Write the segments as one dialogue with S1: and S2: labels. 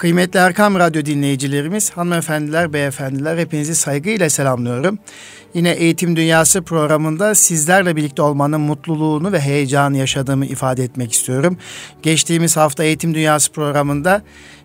S1: Kıymetli Erkam Radyo dinleyicilerimiz, hanımefendiler, beyefendiler hepinizi saygıyla selamlıyorum. Yine Eğitim Dünyası programında sizlerle birlikte olmanın mutluluğunu ve heyecanı yaşadığımı ifade etmek istiyorum. Geçtiğimiz hafta Eğitim Dünyası programında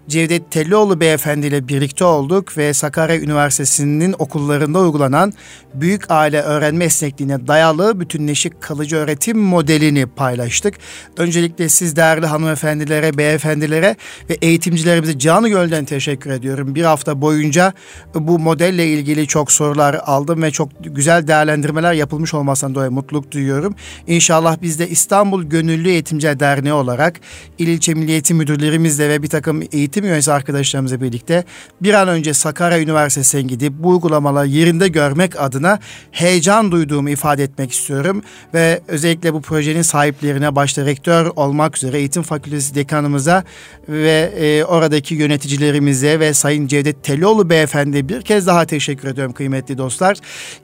S1: Cevdet Tellioğlu Beyefendi ile birlikte olduk ve Sakarya Üniversitesi'nin okullarında uygulanan büyük aile öğrenme esnekliğine dayalı bütünleşik kalıcı öğretim modelini paylaştık. Öncelikle siz değerli hanımefendilere, beyefendilere ve eğitimcilerimize canı gölden teşekkür ediyorum. Bir hafta boyunca bu modelle ilgili çok sorular aldım ve çok güzel değerlendirmeler yapılmış olmasından dolayı mutluluk duyuyorum. İnşallah biz de İstanbul Gönüllü Eğitimciler Derneği olarak İl İlçe Milli Eğitim Müdürlerimizle ve bir takım eğitim üyesi arkadaşlarımızla birlikte bir an önce Sakarya Üniversitesi'ne gidip bu uygulamaları yerinde görmek adına heyecan duyduğumu ifade etmek istiyorum. Ve özellikle bu projenin sahiplerine başta rektör olmak üzere eğitim fakültesi dekanımıza ve e, oradaki yöneticilerimize ve Sayın Cevdet Telioğlu beyefendi bir kez daha teşekkür ediyorum kıymetli dostlar.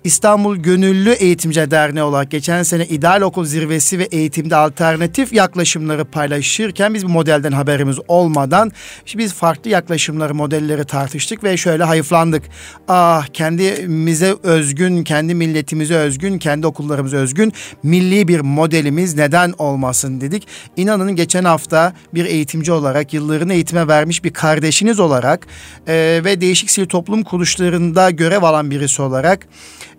S1: İstanbul Gönüllü Eğitimci Derneği olarak geçen sene İdeal Okul Zirvesi ve eğitimde alternatif yaklaşımları paylaşırken biz bu modelden haberimiz olmadan şimdi biz farklı yaklaşımları, modelleri tartıştık ve şöyle hayıflandık. Ah kendimize özgün, kendi milletimize özgün, kendi okullarımıza özgün milli bir modelimiz neden olmasın dedik. İnanın geçen hafta bir eğitimci olarak, yıllarını eğitime vermiş bir kardeşiniz olarak e, ve değişik sivil toplum kuruluşlarında görev alan birisi olarak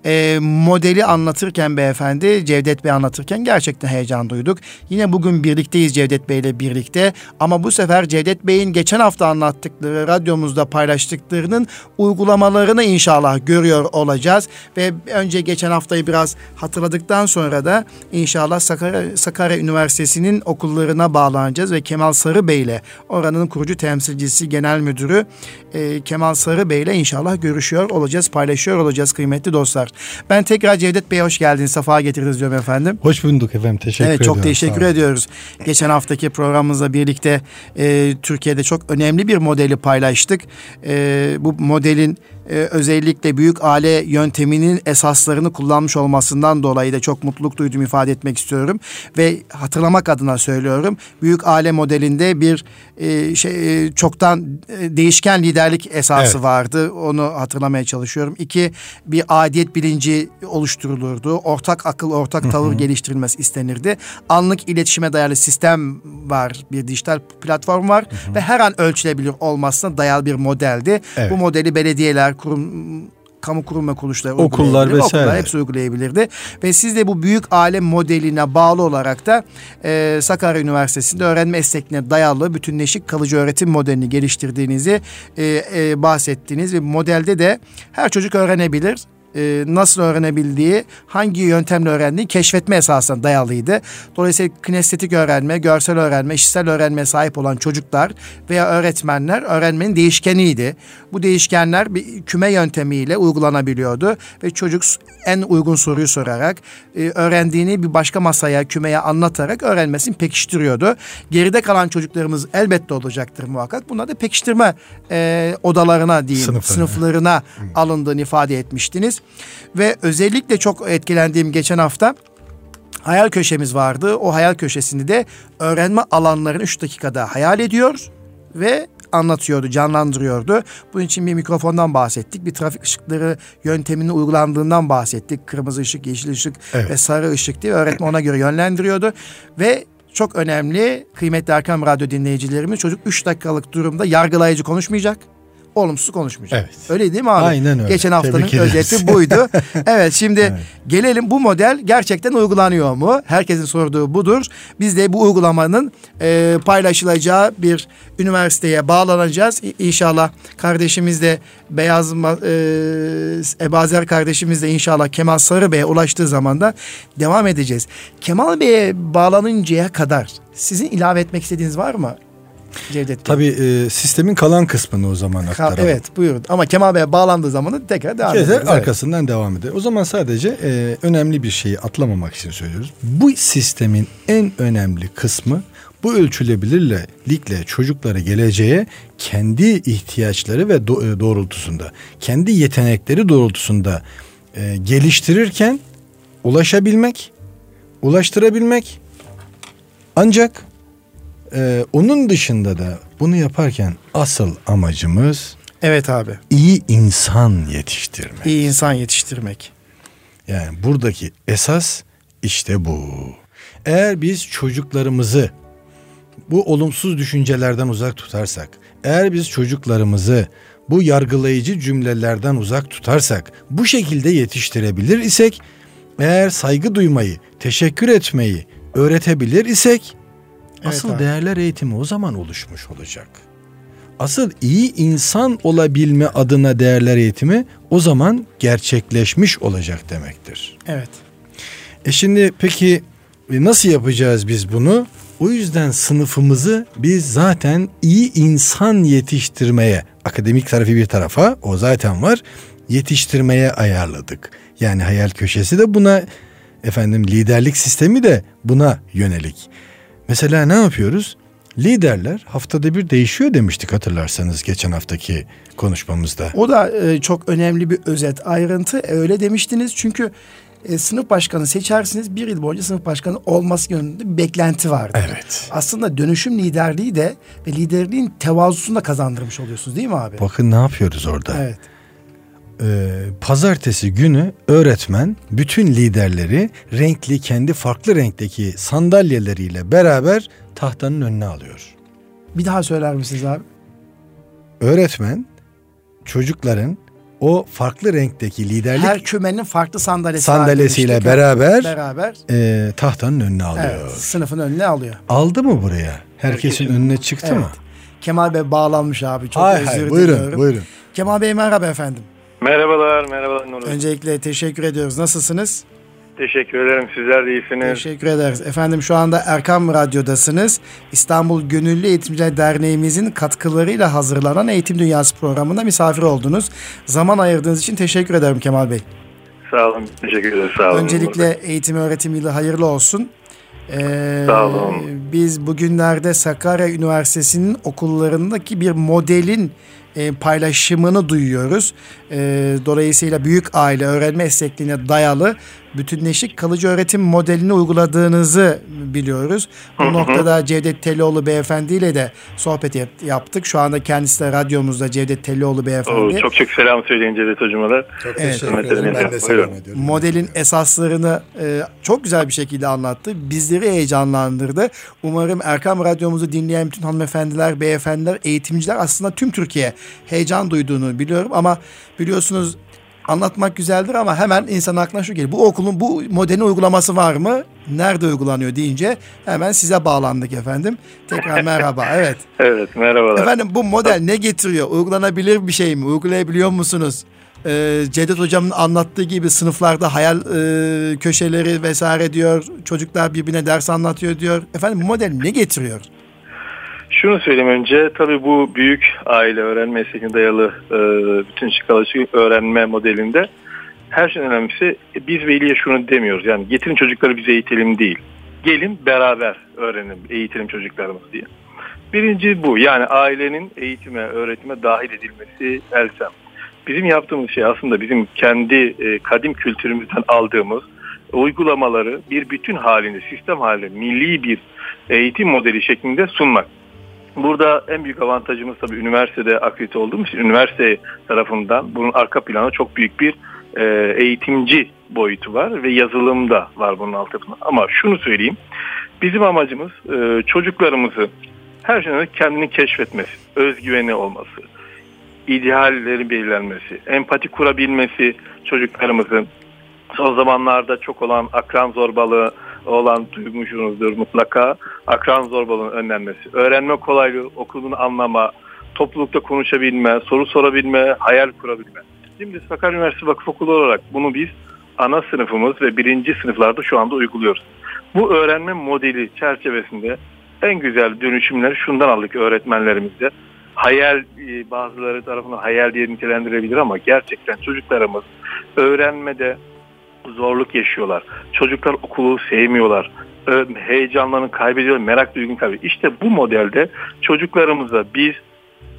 S1: e, modeli anlatırken beyefendi Cevdet Bey anlatırken gerçekten heyecan duyduk. Yine bugün birlikteyiz Cevdet Bey ile birlikte ama bu sefer Cevdet Bey'in geçen hafta anlattıkları radyomuzda paylaştıklarının uygulamalarını inşallah görüyor olacağız ve önce geçen haftayı biraz hatırladıktan sonra da inşallah Sakarya, Sakarya Üniversitesi'nin okullarına bağlanacağız ve Kemal Sarı Bey ile oranın kurucu temsilcisi genel müdürü e, Kemal Sarı Bey ile inşallah görüşüyor olacağız, paylaşıyor olacağız kıymetli dostlar. Ben tekrar Cevdet Bey'e hoş geldiniz. Safa getirdiniz diyorum efendim.
S2: Hoş bulduk efendim. Teşekkür
S1: evet,
S2: ediyorum.
S1: Çok teşekkür ediyoruz. Geçen haftaki programımızla birlikte e, Türkiye'de çok önemli bir modeli paylaştık. E, bu modelin e, özellikle büyük aile yönteminin esaslarını kullanmış olmasından dolayı da çok mutluluk duydum ifade etmek istiyorum ve hatırlamak adına söylüyorum. Büyük aile modelinde bir e, şey e, çoktan e, değişken liderlik esası evet. vardı. Onu hatırlamaya çalışıyorum. İki bir adiyet bilinci oluşturulurdu. Ortak akıl, ortak tavır hı hı. geliştirilmesi istenirdi. Anlık iletişime dayalı sistem var. Bir dijital platform var ve her an ölçülebilir olmasına dayalı bir modeldi. Evet. Bu modeli belediyeler, kurum kamu kurum ve kuruluşları
S2: okullar vesaire.
S1: okullar hepsi uygulayabilirdi. Ve siz de bu büyük alem modeline bağlı olarak da e, Sakarya Üniversitesi'nde öğrenme esnekliğine dayalı bütünleşik kalıcı öğretim modelini geliştirdiğinizi e, e, bahsettiniz. Ve modelde de her çocuk öğrenebilir e, nasıl öğrenebildiği, hangi yöntemle öğrendiği keşfetme esasına dayalıydı. Dolayısıyla kinestetik öğrenme, görsel öğrenme, işitsel öğrenmeye sahip olan çocuklar veya öğretmenler öğrenmenin değişkeniydi. Bu değişkenler bir küme yöntemiyle uygulanabiliyordu ve çocuk en uygun soruyu sorarak e, öğrendiğini bir başka masaya, kümeye anlatarak öğrenmesini pekiştiriyordu. Geride kalan çocuklarımız elbette olacaktır muhakkak. Bunlar da pekiştirme e, odalarına diyeyim, Sınıflarına. sınıflarına alındığını ifade etmiştiniz. Ve özellikle çok etkilendiğim geçen hafta hayal köşemiz vardı. O hayal köşesinde de öğrenme alanlarını 3 dakikada hayal ediyor ve anlatıyordu, canlandırıyordu. Bunun için bir mikrofondan bahsettik. Bir trafik ışıkları yönteminin uygulandığından bahsettik. Kırmızı ışık, yeşil ışık evet. ve sarı ışık diye öğretmen ona göre yönlendiriyordu. Ve çok önemli kıymetli Erkam Radyo dinleyicilerimiz çocuk 3 dakikalık durumda yargılayıcı konuşmayacak olumsuz konuşmayacak. Evet. Öyle değil mi abi?
S2: Aynen öyle.
S1: Geçen haftanın özeti buydu. evet şimdi evet. gelelim bu model gerçekten uygulanıyor mu? Herkesin sorduğu budur. Biz de bu uygulamanın e, paylaşılacağı bir üniversiteye bağlanacağız. İnşallah kardeşimiz de Beyaz e, Ebazer kardeşimiz de inşallah Kemal Sarı Bey'e ulaştığı zaman da devam edeceğiz. Kemal Bey'e bağlanıncaya kadar sizin ilave etmek istediğiniz var mı?
S2: Cevdet. Tabii e, sistemin kalan kısmını o zaman aktaralım.
S1: evet buyurun ama Kemal Bey'e bağlandığı zaman tekrar devam
S2: ederiz. Arkasından evet. devam eder. O zaman sadece e, önemli bir şeyi atlamamak için söylüyoruz. Bu sistemin en önemli kısmı bu ölçülebilirlikle çocukları geleceğe kendi ihtiyaçları ve do- e, doğrultusunda, kendi yetenekleri doğrultusunda e, geliştirirken ulaşabilmek, ulaştırabilmek ancak Ee, onun dışında da bunu yaparken asıl amacımız
S1: Evet abi.
S2: iyi insan yetiştirmek.
S1: İyi insan yetiştirmek.
S2: Yani buradaki esas işte bu. Eğer biz çocuklarımızı bu olumsuz düşüncelerden uzak tutarsak, eğer biz çocuklarımızı bu yargılayıcı cümlelerden uzak tutarsak, bu şekilde yetiştirebilir isek, eğer saygı duymayı, teşekkür etmeyi öğretebilir isek,
S1: Evet
S2: asıl
S1: abi.
S2: değerler eğitimi o zaman oluşmuş olacak. Asıl iyi insan olabilme adına değerler eğitimi o zaman gerçekleşmiş olacak demektir.
S1: Evet.
S2: E şimdi peki e, nasıl yapacağız biz bunu? O yüzden sınıfımızı biz zaten iyi insan yetiştirmeye, akademik tarafı bir tarafa o zaten var, yetiştirmeye ayarladık. Yani hayal köşesi de buna, efendim liderlik sistemi de buna yönelik. Mesela ne yapıyoruz? Liderler haftada bir değişiyor demiştik hatırlarsanız geçen haftaki konuşmamızda.
S1: O da e, çok önemli bir özet ayrıntı. E, öyle demiştiniz çünkü e, sınıf başkanı seçersiniz. Bir yıl boyunca sınıf başkanı olması yönünde bir beklenti vardı.
S2: Evet.
S1: Aslında dönüşüm liderliği de ve liderliğin tevazusunu da kazandırmış oluyorsunuz değil mi abi?
S2: Bakın ne yapıyoruz orada.
S1: Evet.
S2: Ee, pazartesi günü öğretmen bütün liderleri renkli kendi farklı renkteki sandalyeleriyle beraber tahtanın önüne alıyor.
S1: Bir daha söyler misiniz abi?
S2: Öğretmen çocukların o farklı renkteki liderlik
S1: Her kümenin farklı sandalyesi
S2: sandalyesiyle beraber
S1: beraber
S2: e, tahtanın önüne alıyor.
S1: evet, sınıfın önüne alıyor.
S2: Aldı mı buraya? Herkesin
S3: Herkesin.
S2: önüne çıktı
S1: Evet.
S2: mı?
S1: Kemal Bey bağlanmış abi. Çok
S2: Hay
S1: özür
S2: hay
S1: diliyorum.
S2: buyurun buyurun.
S1: Kemal Bey merhaba efendim.
S3: Merhabalar, merhabalar Nur.
S1: Öncelikle teşekkür ediyoruz. Nasılsınız?
S3: Teşekkür ederim. Sizler de iyisiniz.
S1: Teşekkür ederiz. Efendim şu anda Erkam Radyo'dasınız. İstanbul Gönüllü Eğitimciler Derneğimizin katkılarıyla hazırlanan Eğitim Dünyası programında misafir oldunuz. Zaman ayırdığınız için teşekkür ederim Kemal Bey.
S3: Sağ olun. Teşekkür ederim. Sağ olun.
S1: Öncelikle eğitim öğretim yılı hayırlı olsun. Ee,
S3: Sağ olun.
S1: Biz bugünlerde Sakarya Üniversitesi'nin okullarındaki bir modelin e, paylaşımını duyuyoruz. E, dolayısıyla büyük aile öğrenme esnekliğine dayalı bütünleşik kalıcı öğretim modelini uyguladığınızı biliyoruz. Bu
S3: Hı hı.
S1: noktada Cevdet Telioğlu beyefendi ile de sohbet yap- yaptık. Şu anda kendisi de radyomuzda Cevdet Telioğlu beyefendi.
S3: Oo, çok çok selam söyleyin Cevdet Hocama da.
S2: Çok
S1: Evet.
S2: teşekkür ederim. Ben de
S3: Buyurun.
S2: selam ediyorum.
S1: modelin esaslarını e, çok güzel bir şekilde anlattı. Bizleri heyecanlandırdı. Umarım Erkam Radyomuzu dinleyen bütün hanımefendiler, beyefendiler, eğitimciler aslında tüm Türkiye heyecan duyduğunu biliyorum ama biliyorsunuz anlatmak güzeldir ama hemen insan aklına şu geliyor. Bu okulun bu modelin uygulaması var mı? Nerede uygulanıyor deyince hemen size bağlandık efendim. Tekrar merhaba. Evet.
S3: Evet, merhabalar.
S1: Efendim bu model ne getiriyor? Uygulanabilir bir şey mi? Uygulayabiliyor musunuz? Ee, Cevdet hocamın anlattığı gibi sınıflarda hayal e, köşeleri vesaire diyor. Çocuklar birbirine ders anlatıyor diyor. Efendim bu model ne getiriyor?
S3: Şunu söyleyeyim önce. Tabii bu büyük aile öğrenme esnekliğine dayalı e, bütün çıkalıcı öğrenme modelinde her şeyden önemlisi e, biz veliye şunu demiyoruz. Yani getirin çocukları bize eğitelim değil. Gelin beraber öğrenelim, eğitelim çocuklarımız diye. Birinci bu. Yani ailenin eğitime, öğretime dahil edilmesi elsem. Bizim yaptığımız şey aslında bizim kendi e, kadim kültürümüzden aldığımız uygulamaları bir bütün halinde, sistem halinde, milli bir eğitim modeli şeklinde sunmak. Burada en büyük avantajımız tabii üniversitede akredite olduğumuz için üniversite tarafından bunun arka planı çok büyük bir e, eğitimci boyutu var ve yazılımda var bunun altyapısında. Ama şunu söyleyeyim, bizim amacımız e, çocuklarımızı her şeyden kendini keşfetmesi, özgüveni olması, idealleri belirlenmesi, empati kurabilmesi çocuklarımızın son zamanlarda çok olan akran zorbalığı olan duymuşsunuzdur mutlaka. Akran zorbalığının önlenmesi, öğrenme kolaylığı, okulunu anlama, toplulukta konuşabilme, soru sorabilme, hayal kurabilme. Şimdi Sakarya Üniversitesi Vakıf Okulu olarak bunu biz ana sınıfımız ve birinci sınıflarda şu anda uyguluyoruz. Bu öğrenme modeli çerçevesinde en güzel dönüşümleri şundan aldık öğretmenlerimizde. Hayal e, bazıları tarafından hayal diye nitelendirebilir ama gerçekten çocuklarımız öğrenmede zorluk yaşıyorlar. Çocuklar okulu sevmiyorlar. Heyecanlarını kaybediyor, merak duygunu kaybediyor. İşte bu modelde çocuklarımıza biz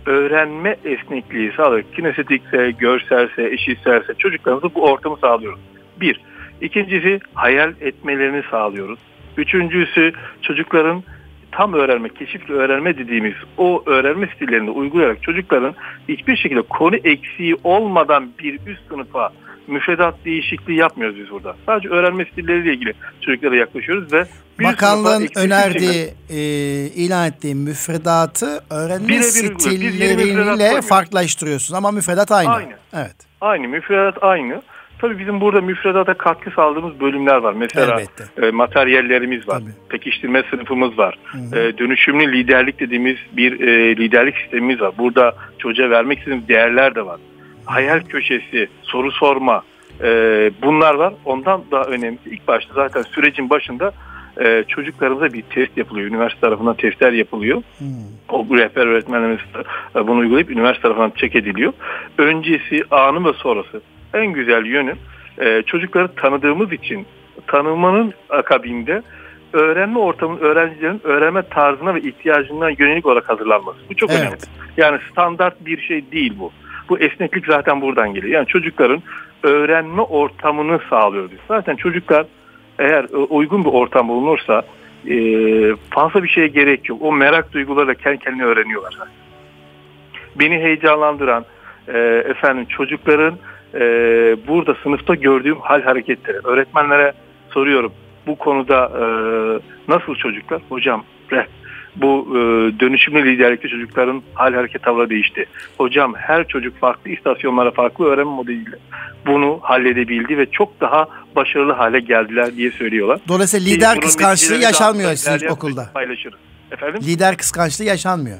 S3: öğrenme esnekliği sağlıyoruz. Kinestetikse, görselse, işitselse çocuklarımıza bu ortamı sağlıyoruz. Bir. İkincisi hayal etmelerini sağlıyoruz. Üçüncüsü çocukların tam öğrenme, keşifli öğrenme dediğimiz o öğrenme stillerini uygulayarak çocukların hiçbir şekilde konu eksiği olmadan bir üst sınıfa müfredat değişikliği yapmıyoruz biz burada. Sadece öğrenme stilleriyle ilgili çocuklara yaklaşıyoruz ve
S1: Bakanlığın önerdiği, e, ilan ettiği müfredatı öğrenme bir stilleriyle farklılaştırıyorsunuz ama müfredat aynı.
S3: Aynı. Evet. Aynı, müfredat aynı. Tabii bizim burada müfredata katkı sağladığımız bölümler var. Mesela e, materyallerimiz var. Tabii. Pekiştirme sınıfımız var. E, dönüşümlü liderlik dediğimiz bir e, liderlik sistemimiz var. Burada çocuğa vermek istediğimiz değerler de var. Hayal köşesi, soru sorma e, bunlar var. Ondan daha önemlisi ilk başta zaten sürecin başında e, çocuklarımıza bir test yapılıyor. Üniversite tarafından testler yapılıyor. Hmm. O rehber öğretmenlerimiz e, bunu uygulayıp üniversite tarafından çek ediliyor. Öncesi, anı ve sonrası en güzel yönü e, çocukları tanıdığımız için tanımanın akabinde öğrenme ortamının öğrencilerin öğrenme tarzına ve ihtiyacına yönelik olarak hazırlanması. Bu çok evet. önemli. Yani standart bir şey değil bu. Bu esneklik zaten buradan geliyor. Yani çocukların öğrenme ortamını sağlıyoruz. Zaten çocuklar eğer uygun bir ortam bulunursa e, fazla bir şeye gerek yok. O merak duygularıyla kendi kendine öğreniyorlar. Beni heyecanlandıran e, efendim çocukların e, burada sınıfta gördüğüm hal hareketleri. Öğretmenlere soruyorum bu konuda e, nasıl çocuklar? Hocam bu e, dönüşümlü liderlikte çocukların hal hareket tavrı değişti. Hocam her çocuk farklı istasyonlara farklı öğrenme modeliyle bunu halledebildi ve çok daha başarılı hale geldiler diye söylüyorlar.
S1: Dolayısıyla lider kıskançlığı yaşanmıyor sizin okulda.
S3: Paylaşırız. Efendim?
S1: Lider kıskançlığı yaşanmıyor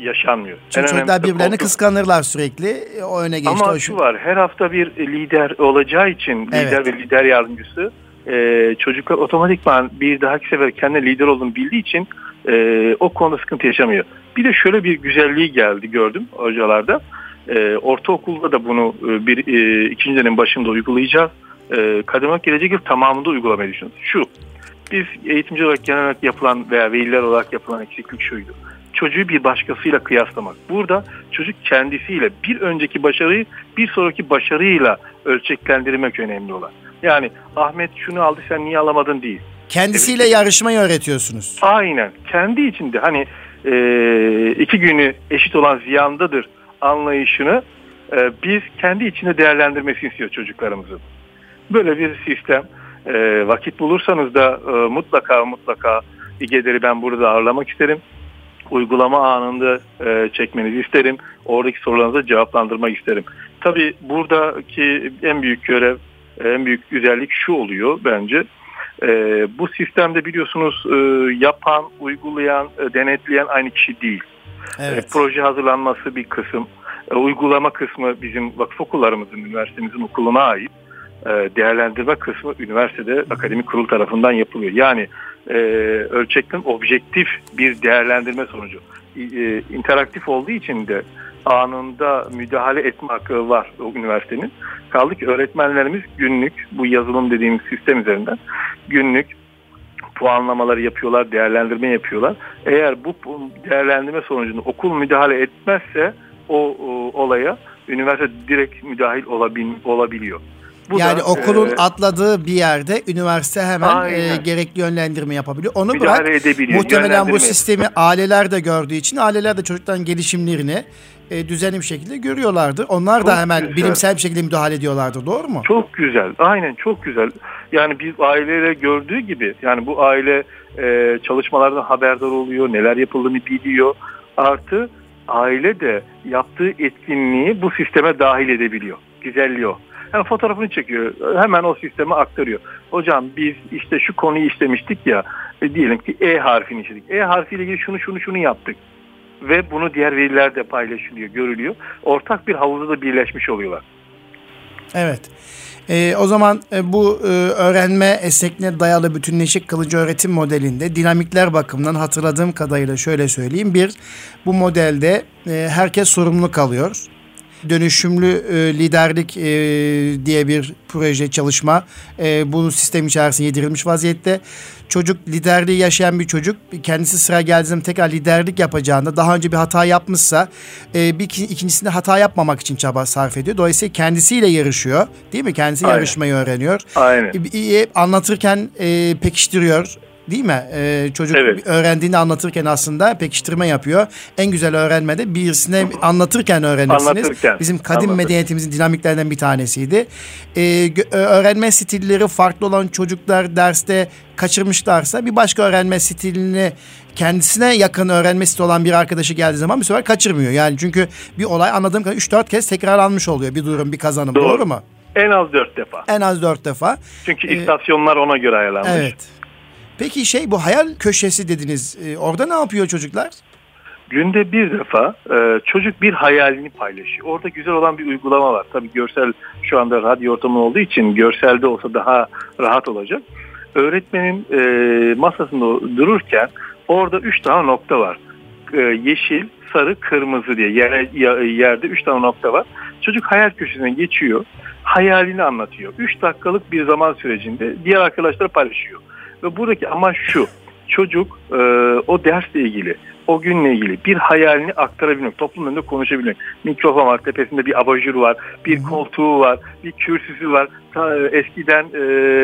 S3: yaşanmıyor.
S1: Çünkü en çocuklar birbirlerini kıskanırlar sürekli. O öne geçti.
S3: Ama şu var her hafta bir lider olacağı için evet. lider ve lider yardımcısı e, çocuklar otomatikman bir dahaki sefer kendi lider olduğunu bildiği için e, o konuda sıkıntı yaşamıyor. Bir de şöyle bir güzelliği geldi gördüm hocalarda. E, ortaokulda da bunu e, bir e, ikinci dönem başında uygulayacağız. E, Kademak gelecek yıl tamamında uygulamayı düşünüyoruz. Şu, biz eğitimci olarak genel olarak yapılan veya veliler olarak yapılan eksiklik şuydu çocuğu bir başkasıyla kıyaslamak. Burada çocuk kendisiyle bir önceki başarıyı bir sonraki başarıyla ölçeklendirmek önemli olan. Yani Ahmet şunu aldı sen niye alamadın değil.
S1: Kendisiyle yarışmayı öğretiyorsunuz.
S3: Aynen. Kendi içinde hani e, iki günü eşit olan ziyandadır anlayışını e, biz kendi içinde değerlendirmesini istiyor çocuklarımızın. Böyle bir sistem e, vakit bulursanız da e, mutlaka mutlaka İGEDER'i ben burada ağırlamak isterim uygulama anında e, çekmenizi isterim. Oradaki sorularınızı cevaplandırmak isterim. Tabii buradaki en büyük görev, en büyük güzellik şu oluyor bence. E, bu sistemde biliyorsunuz e, yapan, uygulayan, e, denetleyen aynı kişi değil. Evet. E, proje hazırlanması bir kısım. E, uygulama kısmı bizim vakıf okullarımızın, üniversitemizin okuluna ait. E, değerlendirme kısmı üniversitede akademik kurul tarafından yapılıyor. Yani e, ölçekten objektif bir değerlendirme sonucu. E, interaktif olduğu için de anında müdahale etme hakkı var o üniversitenin. Kaldı ki öğretmenlerimiz günlük bu yazılım dediğimiz sistem üzerinden günlük puanlamaları yapıyorlar, değerlendirme yapıyorlar. Eğer bu değerlendirme sonucunda okul müdahale etmezse o, o olaya üniversite direkt müdahil olabil, olabiliyor.
S1: Bu yani da, okulun e, atladığı bir yerde üniversite hemen e, gerekli yönlendirme yapabiliyor. Onu Müdahale bırak edebiliyor, muhtemelen bu sistemi aileler de gördüğü için aileler de çocukların gelişimlerini e, düzenli bir şekilde görüyorlardı. Onlar çok da hemen güzel. bilimsel bir şekilde müdahale ediyorlardı. Doğru mu?
S3: Çok güzel. Aynen çok güzel. Yani biz aileyle gördüğü gibi yani bu aile e, çalışmalardan haberdar oluyor. Neler yapıldığını biliyor. Artı aile de yaptığı etkinliği bu sisteme dahil edebiliyor. Güzelliği o. Yani fotoğrafını çekiyor. Hemen o sisteme aktarıyor. Hocam biz işte şu konuyu istemiştik ya. E, diyelim ki E harfini işledik. E harfiyle ilgili şunu şunu şunu yaptık. Ve bunu diğer veriler de paylaşılıyor, görülüyor. Ortak bir havuzda da birleşmiş oluyorlar.
S1: Evet. E, o zaman e, bu e, öğrenme esnekliğine dayalı bütünleşik kılıcı öğretim modelinde dinamikler bakımından hatırladığım kadarıyla şöyle söyleyeyim. Bir, bu modelde e, herkes sorumlu kalıyor dönüşümlü e, liderlik e, diye bir proje çalışma. E, bunu sistem içerisinde yedirilmiş vaziyette. Çocuk liderliği yaşayan bir çocuk kendisi sıra geldiğinde tekrar liderlik yapacağında daha önce bir hata yapmışsa e, bir ikincisinde hata yapmamak için çaba sarf ediyor. Dolayısıyla kendisiyle yarışıyor. Değil mi? Kendisi Aynen. yarışmayı öğreniyor. Aynen. E, e, anlatırken e, pekiştiriyor değil mi? Ee, çocuk evet. öğrendiğini anlatırken aslında pekiştirme yapıyor. En güzel öğrenme de birisine anlatırken öğrenirsiniz. Anlatırken. Bizim kadim Anlatır. medeniyetimizin dinamiklerinden bir tanesiydi. Ee, öğrenme stilleri farklı olan çocuklar derste kaçırmışlarsa bir başka öğrenme stilini kendisine yakın öğrenme stili olan bir arkadaşı geldiği zaman bir sefer kaçırmıyor. Yani çünkü bir olay anladığım kadarıyla 3-4 kez tekrarlanmış oluyor bir durum bir kazanım. Doğru, Doğru mu?
S3: En az 4 defa.
S1: En az 4 defa.
S3: Çünkü ee, istasyonlar ona göre ayarlanmış. Evet.
S1: Peki şey bu hayal köşesi dediniz. Ee, orada ne yapıyor çocuklar?
S3: Günde bir defa e, çocuk bir hayalini paylaşıyor. Orada güzel olan bir uygulama var. Tabii görsel şu anda radyo ortamı olduğu için görselde olsa daha rahat olacak. Öğretmenin e, masasında dururken orada üç tane nokta var. E, yeşil, sarı, kırmızı diye yere, yerde üç tane nokta var. Çocuk hayal köşesine geçiyor. Hayalini anlatıyor. Üç dakikalık bir zaman sürecinde diğer arkadaşlara paylaşıyor. Ve buradaki amaç şu. Çocuk e, o dersle ilgili, o günle ilgili bir hayalini aktarabilmek, toplum önünde konuşabilmek. Mikrofon var, tepesinde bir abajur var, bir koltuğu var, bir kürsüsü var. Ta, e, eskiden e,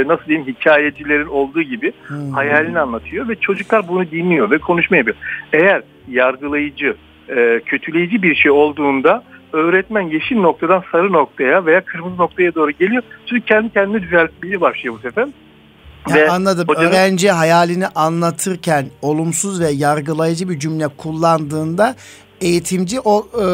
S3: nasıl diyeyim hikayecilerin olduğu gibi hmm. hayalini anlatıyor ve çocuklar bunu dinliyor ve konuşma yapıyor. Eğer yargılayıcı, e, kötüleyici bir şey olduğunda öğretmen yeşil noktadan sarı noktaya veya kırmızı noktaya doğru geliyor. Çünkü kendi kendine düzeltmeye başlıyor bu sefer.
S1: Ya ve anladım. Hocanın... Öğrenci hayalini anlatırken olumsuz ve yargılayıcı bir cümle kullandığında eğitimci o e,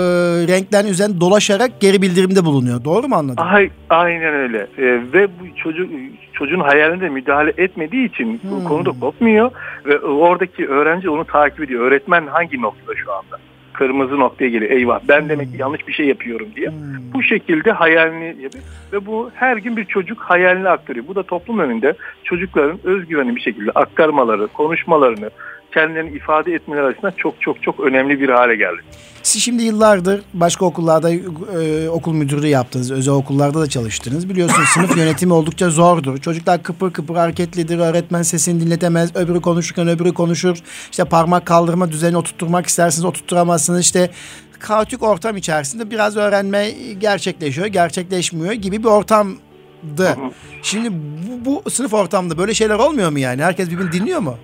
S1: renklerin üzerinde dolaşarak geri bildirimde bulunuyor. Doğru mu anladım?
S3: Ay, aynen öyle. E, ve bu çocuk çocuğun hayalinde müdahale etmediği için hmm. bu konuda kopmuyor ve oradaki öğrenci onu takip ediyor. Öğretmen hangi noktada şu anda? Kırmızı noktaya geliyor. Eyvah ben hmm. demek ki yanlış bir şey yapıyorum diye. Hmm. Bu şekilde hayalini yapıyor. Ve bu her gün bir çocuk hayalini aktarıyor. Bu da toplum önünde çocukların özgüveni bir şekilde aktarmaları, konuşmalarını, kendilerini ifade etmeleri açısından çok çok çok önemli bir hale geldi.
S1: Siz şimdi yıllardır başka okullarda e, okul müdürlüğü yaptınız. Özel okullarda da çalıştınız. Biliyorsunuz sınıf yönetimi oldukça zordur. Çocuklar kıpır kıpır hareketlidir. Öğretmen sesini dinletemez. Öbürü konuşurken öbürü konuşur. İşte parmak kaldırma düzeni oturtturmak isterseniz oturtturamazsınız. İşte kaotik ortam içerisinde biraz öğrenme gerçekleşiyor, gerçekleşmiyor gibi bir ortamdı. Şimdi bu, bu sınıf ortamda böyle şeyler olmuyor mu yani? Herkes birbirini dinliyor mu?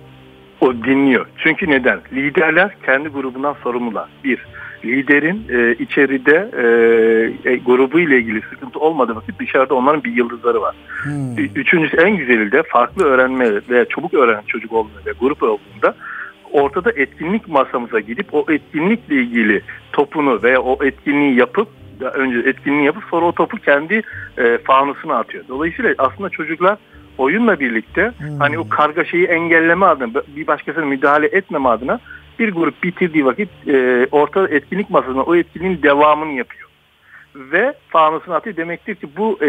S3: O dinliyor. Çünkü neden? Liderler kendi grubundan sorumlular. Bir, liderin e, içeride e, e, grubu ile ilgili sıkıntı olmadığı vakit dışarıda onların bir yıldızları var. Hmm. Üçüncüsü en güzeli de farklı öğrenme veya çabuk öğrenen çocuk olduğunda ve grup olduğunda ortada etkinlik masamıza gidip o etkinlikle ilgili topunu veya o etkinliği yapıp önce etkinliği yapıp sonra o topu kendi e, fanusuna atıyor. Dolayısıyla aslında çocuklar oyunla birlikte hmm. hani o kargaşayı engelleme adına bir başkasına müdahale etmeme adına bir grup bitirdiği vakit e, orta etkinlik masasında o etkinliğin devamını yapıyor. Ve fanusunu atıyor demektir ki bu e,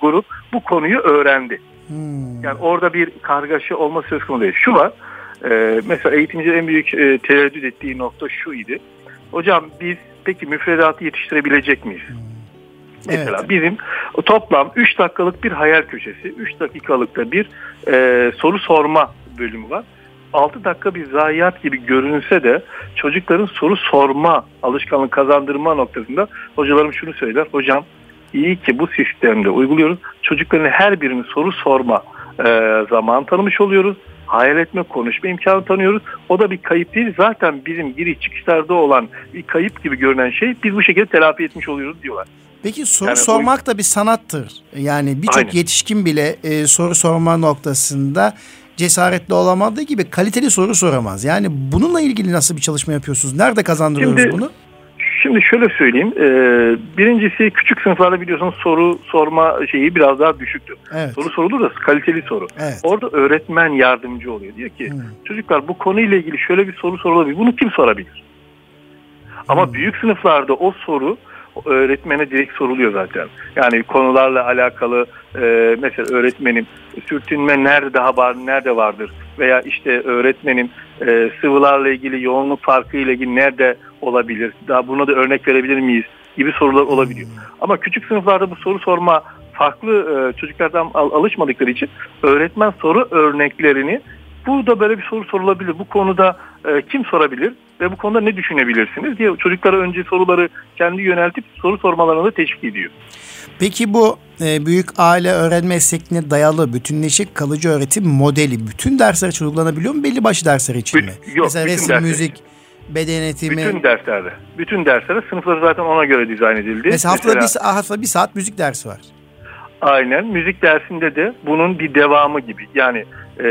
S3: grup bu konuyu öğrendi. Hmm. Yani orada bir kargaşa olma söz konusu değil. Şu var e, mesela eğitimcilerin en büyük e, tereddüt ettiği nokta şu idi. Hocam biz peki müfredatı yetiştirebilecek miyiz? Hmm. Mesela evet. bizim toplam 3 dakikalık bir hayal köşesi, 3 dakikalıkta bir e, soru sorma bölümü var. 6 dakika bir zayiat gibi görünse de çocukların soru sorma alışkanlık kazandırma noktasında hocalarım şunu söyler. Hocam iyi ki bu sistemde uyguluyoruz. Çocukların her birinin soru sorma e, zaman tanımış oluyoruz. Hayal etme, konuşma imkanı tanıyoruz. O da bir kayıp değil. Zaten bizim giriş çıkışlarda olan bir kayıp gibi görünen şey biz bu şekilde telafi etmiş oluyoruz diyorlar.
S1: Peki soru yani sormak o... da bir sanattır. Yani birçok yetişkin bile e, soru sorma noktasında cesaretli olamadığı gibi kaliteli soru soramaz. Yani bununla ilgili nasıl bir çalışma yapıyorsunuz? Nerede kazandırıyoruz
S3: şimdi,
S1: bunu?
S3: Şimdi şöyle söyleyeyim. E, birincisi küçük sınıflarda biliyorsunuz soru sorma şeyi biraz daha düşüktür. Evet. Soru sorulur da kaliteli soru. Evet. Orada öğretmen yardımcı oluyor. Diyor ki hmm. çocuklar bu konuyla ilgili şöyle bir soru sorulabilir. Bunu kim sorabilir? Ama hmm. büyük sınıflarda o soru öğretmene direkt soruluyor zaten. Yani konularla alakalı e, mesela öğretmenim sürtünme nerede daha var, nerede vardır? Veya işte öğretmenim e, sıvılarla ilgili yoğunluk farkı ile ilgili nerede olabilir? Daha buna da örnek verebilir miyiz? gibi sorular olabiliyor. Ama küçük sınıflarda bu soru sorma farklı e, çocuklardan al, alışmadıkları için öğretmen soru örneklerini burada böyle bir soru sorulabilir. Bu konuda e, kim sorabilir ve bu konuda ne düşünebilirsiniz diye çocuklara önce soruları kendi yöneltip soru sormalarını da teşvik ediyor.
S1: Peki bu e, büyük aile öğrenme esnekliğine dayalı bütünleşik kalıcı öğretim modeli bütün dersler için uygulanabiliyor mu? Belli başlı dersler için mi?
S3: Yok,
S1: Mesela resim,
S3: dersler
S1: müzik, beden eğitimi.
S3: Bütün derslerde. Bütün derslerde sınıfları zaten ona göre dizayn edildi.
S1: Mesela haftada, Mesela, bir, haftada bir saat müzik dersi var.
S3: Aynen. Müzik dersinde de bunun bir devamı gibi. Yani e,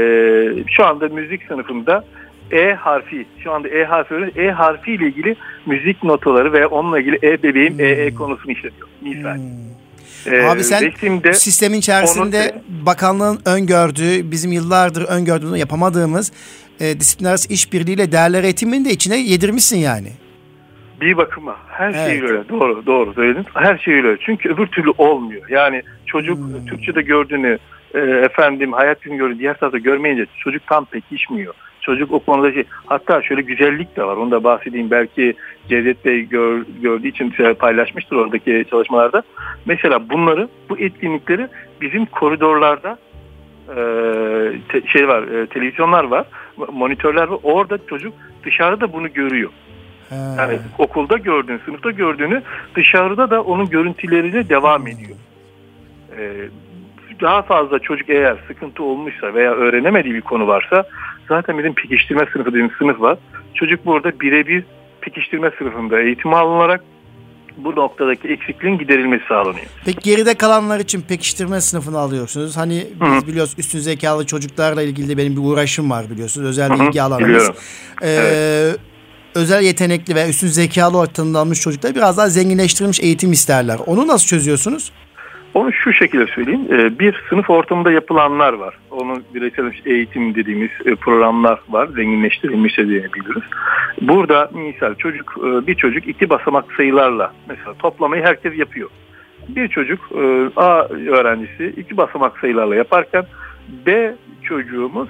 S3: şu anda müzik sınıfında E harfi, şu anda E harfi. E harfi ile ilgili müzik notaları ve onunla ilgili E bebeğim, hmm. E, E konusunu işletiyor. Misal. Hmm.
S1: Ee, Abi sen resimde sistemin içerisinde onu, bakanlığın öngördüğü, bizim yıllardır öngördüğünü yapamadığımız e, disiplinler arası işbirliğiyle değerler eğitimini de içine yedirmişsin yani.
S3: Bir bakıma. Her şey evet. öyle. Doğru doğru söyledin. Her şey öyle. Çünkü öbür türlü olmuyor. Yani çocuk hmm. Türkçe'de gördüğünü e, efendim hayat gün gördüğünü diğer tarafta görmeyince çocuk tam pekişmiyor. Çocuk o konuda şey hatta şöyle güzellik de var. Onu da bahsedeyim. Belki Cevdet Bey gör, gördüğü için paylaşmıştır oradaki çalışmalarda. Mesela bunları bu etkinlikleri bizim koridorlarda e, te, şey var e, televizyonlar var monitörler var orada çocuk dışarıda bunu görüyor He. Yani okulda gördüğün, sınıfta gördüğünü dışarıda da onun görüntülerine devam hmm. ediyor. Ee, daha fazla çocuk eğer sıkıntı olmuşsa veya öğrenemediği bir konu varsa zaten bizim pekiştirme sınıfı dediğimiz sınıf var. Çocuk burada birebir pekiştirme sınıfında eğitim alınarak bu noktadaki eksikliğin giderilmesi sağlanıyor.
S1: Peki geride kalanlar için pekiştirme sınıfını alıyorsunuz. Hani biz Hı-hı. biliyoruz üstün zekalı çocuklarla ilgili de benim bir uğraşım var biliyorsunuz. Özel Hı-hı. ilgi alanımız. Ee, evet özel yetenekli ve üstün zekalı olarak tanımlanmış çocuklar biraz daha zenginleştirilmiş eğitim isterler. Onu nasıl çözüyorsunuz?
S3: Onu şu şekilde söyleyeyim. Ee, bir sınıf ortamında yapılanlar var. Onu bireysel eğitim dediğimiz e, programlar var. Zenginleştirilmiş de diyebiliriz. Burada misal çocuk e, bir çocuk iki basamak sayılarla mesela toplamayı herkes yapıyor. Bir çocuk e, A öğrencisi iki basamak sayılarla yaparken B çocuğumuz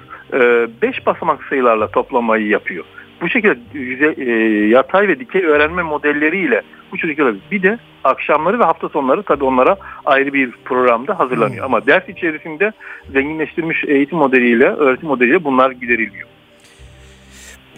S3: beş basamak sayılarla toplamayı yapıyor bu şekilde yüze, e, yatay ve dikey öğrenme modelleriyle bu çocuklar bir de akşamları ve hafta sonları tabii onlara ayrı bir programda hazırlanıyor. Hmm. Ama ders içerisinde zenginleştirilmiş eğitim modeliyle, öğretim modeliyle bunlar gideriliyor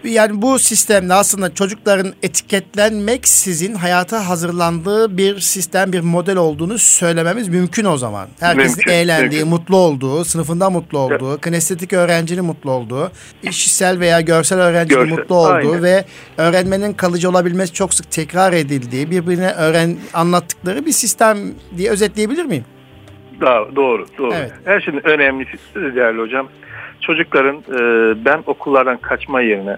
S1: yani bu sistemde aslında çocukların etiketlenmek sizin hayata hazırlandığı bir sistem, bir model olduğunu söylememiz mümkün o zaman. Herkes mümkün, eğlendiği, mümkün. mutlu olduğu, sınıfında mutlu olduğu, evet. kinestetik öğrencinin mutlu olduğu, işsel veya görsel öğrencinin görsel, mutlu olduğu aynen. ve öğrenmenin kalıcı olabilmesi çok sık tekrar edildiği, birbirine öğren anlattıkları bir sistem diye özetleyebilir miyim?
S3: Doğru, doğru. doğru. Evet. Her şeyin önemlisi değerli hocam çocukların e, ben okullardan kaçma yerine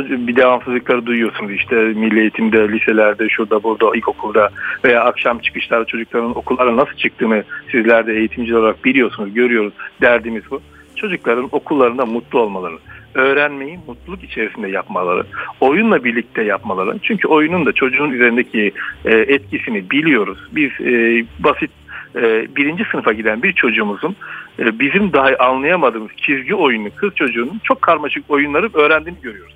S3: bir devamsızlıkları duyuyorsunuz işte milli eğitimde, liselerde, şurada burada, ilkokulda veya akşam çıkışlarda çocukların okullara nasıl çıktığını sizler de eğitimci olarak biliyorsunuz, görüyoruz. Derdimiz bu. Çocukların okullarında mutlu olmaları, öğrenmeyi mutluluk içerisinde yapmaları, oyunla birlikte yapmaları. Çünkü oyunun da çocuğun üzerindeki e, etkisini biliyoruz. Biz e, basit e, birinci sınıfa giden bir çocuğumuzun bizim dahi anlayamadığımız çizgi oyunu kız çocuğunun çok karmaşık oyunları öğrendiğini görüyoruz.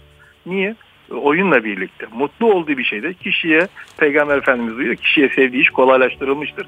S3: Niye? Oyunla birlikte. Mutlu olduğu bir şeyde kişiye, Peygamber Efendimiz diyor, kişiye sevdiği iş kolaylaştırılmıştır.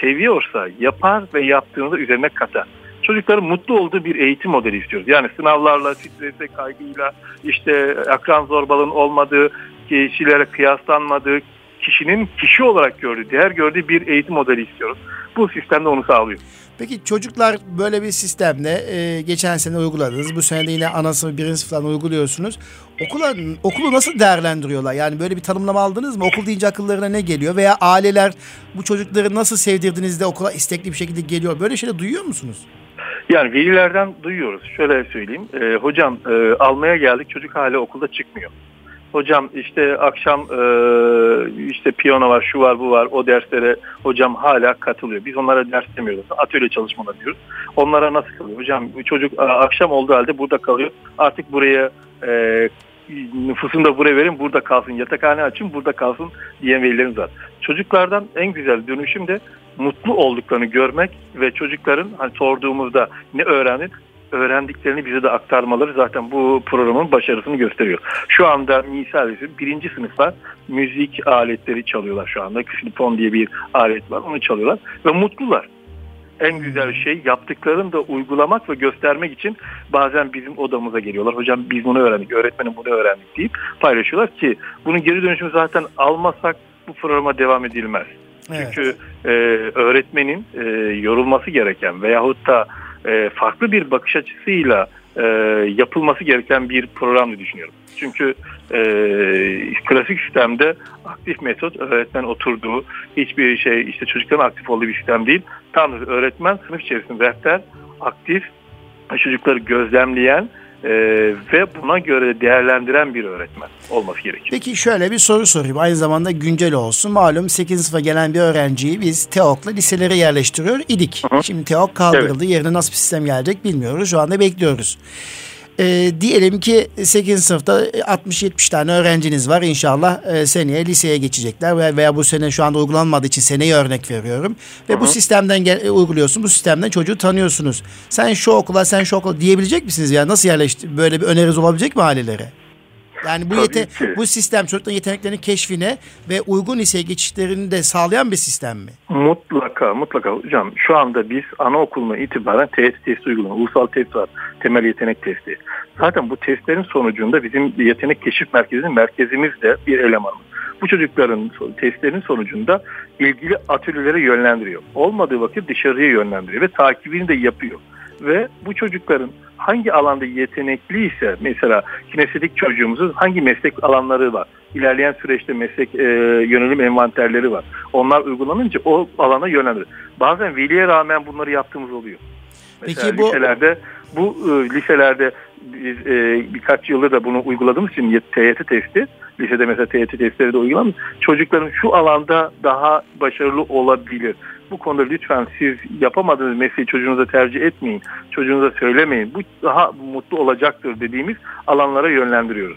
S3: Seviyorsa yapar ve yaptığını da üzerine katar. Çocukların mutlu olduğu bir eğitim modeli istiyoruz. Yani sınavlarla, stresle, kaygıyla, işte akran zorbalığın olmadığı, kişilere kıyaslanmadığı, kişinin kişi olarak gördüğü, değer gördüğü bir eğitim modeli istiyoruz. Bu sistemde onu sağlıyor.
S1: Peki çocuklar böyle bir sistemle e, geçen sene uyguladınız. Bu sene de yine ana sınıf birinci sınıftan uyguluyorsunuz. Okula, okulu nasıl değerlendiriyorlar? Yani böyle bir tanımlama aldınız mı? Okul deyince akıllarına ne geliyor? Veya aileler bu çocukları nasıl sevdirdiğinizde okula istekli bir şekilde geliyor? Böyle şeyler duyuyor musunuz?
S3: Yani velilerden duyuyoruz. Şöyle söyleyeyim. E, hocam e, almaya geldik çocuk hala okulda çıkmıyor. Hocam işte akşam e, işte piyano var, şu var, bu var. O derslere hocam hala katılıyor. Biz onlara ders demiyoruz. Atölye çalışmaları diyoruz. Onlara nasıl kalıyor? Hocam çocuk akşam olduğu halde burada kalıyor. Artık buraya e, nüfusunu da buraya verin burada kalsın. Yatakhane açın burada kalsın diyen velilerimiz var. Çocuklardan en güzel dönüşüm de mutlu olduklarını görmek ve çocukların hani sorduğumuzda ne öğrendin? öğrendiklerini bize de aktarmaları zaten bu programın başarısını gösteriyor. Şu anda misal birinci sınıfta müzik aletleri çalıyorlar şu anda. Xilifon diye bir alet var onu çalıyorlar ve mutlular. En güzel şey yaptıklarını da uygulamak ve göstermek için bazen bizim odamıza geliyorlar. Hocam biz bunu öğrendik, öğretmenim bunu öğrendik deyip paylaşıyorlar ki bunun geri dönüşümü zaten almasak bu programa devam edilmez. Evet. Çünkü e, öğretmenin e, yorulması gereken veyahut da e, farklı bir bakış açısıyla e, yapılması gereken bir program düşünüyorum. Çünkü e, klasik sistemde aktif metot öğretmen oturduğu hiçbir şey işte çocukların aktif olduğu bir sistem değil. Tam öğretmen sınıf içerisinde rehber aktif çocukları gözlemleyen e, ve buna göre değerlendiren bir öğretmen olması gerekiyor.
S1: Peki şöyle bir soru sorayım. Aynı zamanda güncel olsun. Malum 8. sınıfa gelen bir öğrenciyi biz TEOK'la liselere yerleştiriyor idik. Hı hı. Şimdi TEOK kaldırıldı. Evet. Yerine nasıl bir sistem gelecek bilmiyoruz. Şu anda bekliyoruz. E, diyelim ki 8. sınıfta 60-70 tane öğrenciniz var. İnşallah e, seneye liseye geçecekler veya, veya bu sene şu anda uygulanmadığı için seneyi örnek veriyorum. Ve Hı-hı. bu sistemden gel, uyguluyorsun. Bu sistemden çocuğu tanıyorsunuz. Sen şu okula, sen şu okula diyebilecek misiniz ya? Nasıl yerleşti? Böyle bir öneriniz olabilecek mi ailelere? Yani bu yete bu sistem çocukların yeteneklerinin keşfine ve uygun liseye geçişlerini de sağlayan bir sistem mi?
S3: Mutlaka mutlaka hocam. Şu anda biz anaokuluna itibaren TET testi uyguluyoruz. Ulusal test var. Temel yetenek testi. Zaten bu testlerin sonucunda bizim yetenek keşif merkezinin merkezimizde bir elemanımız. Bu çocukların testlerin sonucunda ilgili atölyelere yönlendiriyor. Olmadığı vakit dışarıya yönlendiriyor ve takibini de yapıyor. Ve bu çocukların hangi alanda yetenekli ise mesela kinestetik çocuğumuzun hangi meslek alanları var? İlerleyen süreçte meslek e, yönelim envanterleri var. Onlar uygulanınca o alana yönlendirir. Bazen veliye rağmen bunları yaptığımız oluyor. Mesela Peki bu liselerde bu e, liselerde biz e, birkaç yıldır da bunu uyguladığımız için TYT testi lisede mesela TYT testleri de uygulanmış. Çocukların şu alanda daha başarılı olabilir bu konuda lütfen siz yapamadığınız mesleği çocuğunuza tercih etmeyin. Çocuğunuza söylemeyin. Bu daha mutlu olacaktır dediğimiz alanlara yönlendiriyoruz.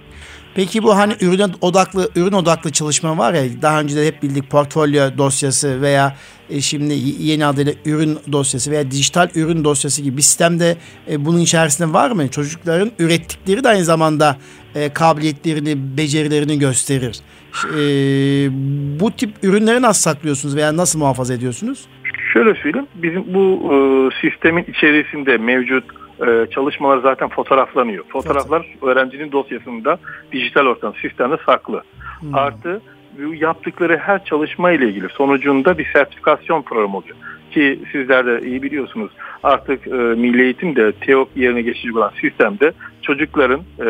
S1: Peki bu hani ürün odaklı ürün odaklı çalışma var ya daha önce de hep bildik portfolyo dosyası veya e, şimdi yeni adıyla ürün dosyası veya dijital ürün dosyası gibi bir sistemde e, bunun içerisinde var mı? Çocukların ürettikleri de aynı zamanda e, kabiliyetlerini, becerilerini gösterir. E, bu tip ürünleri nasıl saklıyorsunuz veya nasıl muhafaza ediyorsunuz?
S3: Şöyle söyleyeyim, bizim bu e, sistemin içerisinde mevcut e, çalışmalar zaten fotoğraflanıyor. Fotoğraflar evet. öğrencinin dosyasında dijital ortam sistemde saklı. Hmm. Artı yaptıkları her çalışma ile ilgili sonucunda bir sertifikasyon programı oluyor. Ki sizler de iyi biliyorsunuz artık e, Milli Eğitim de TEOK yerine geçecek olan sistemde çocukların e,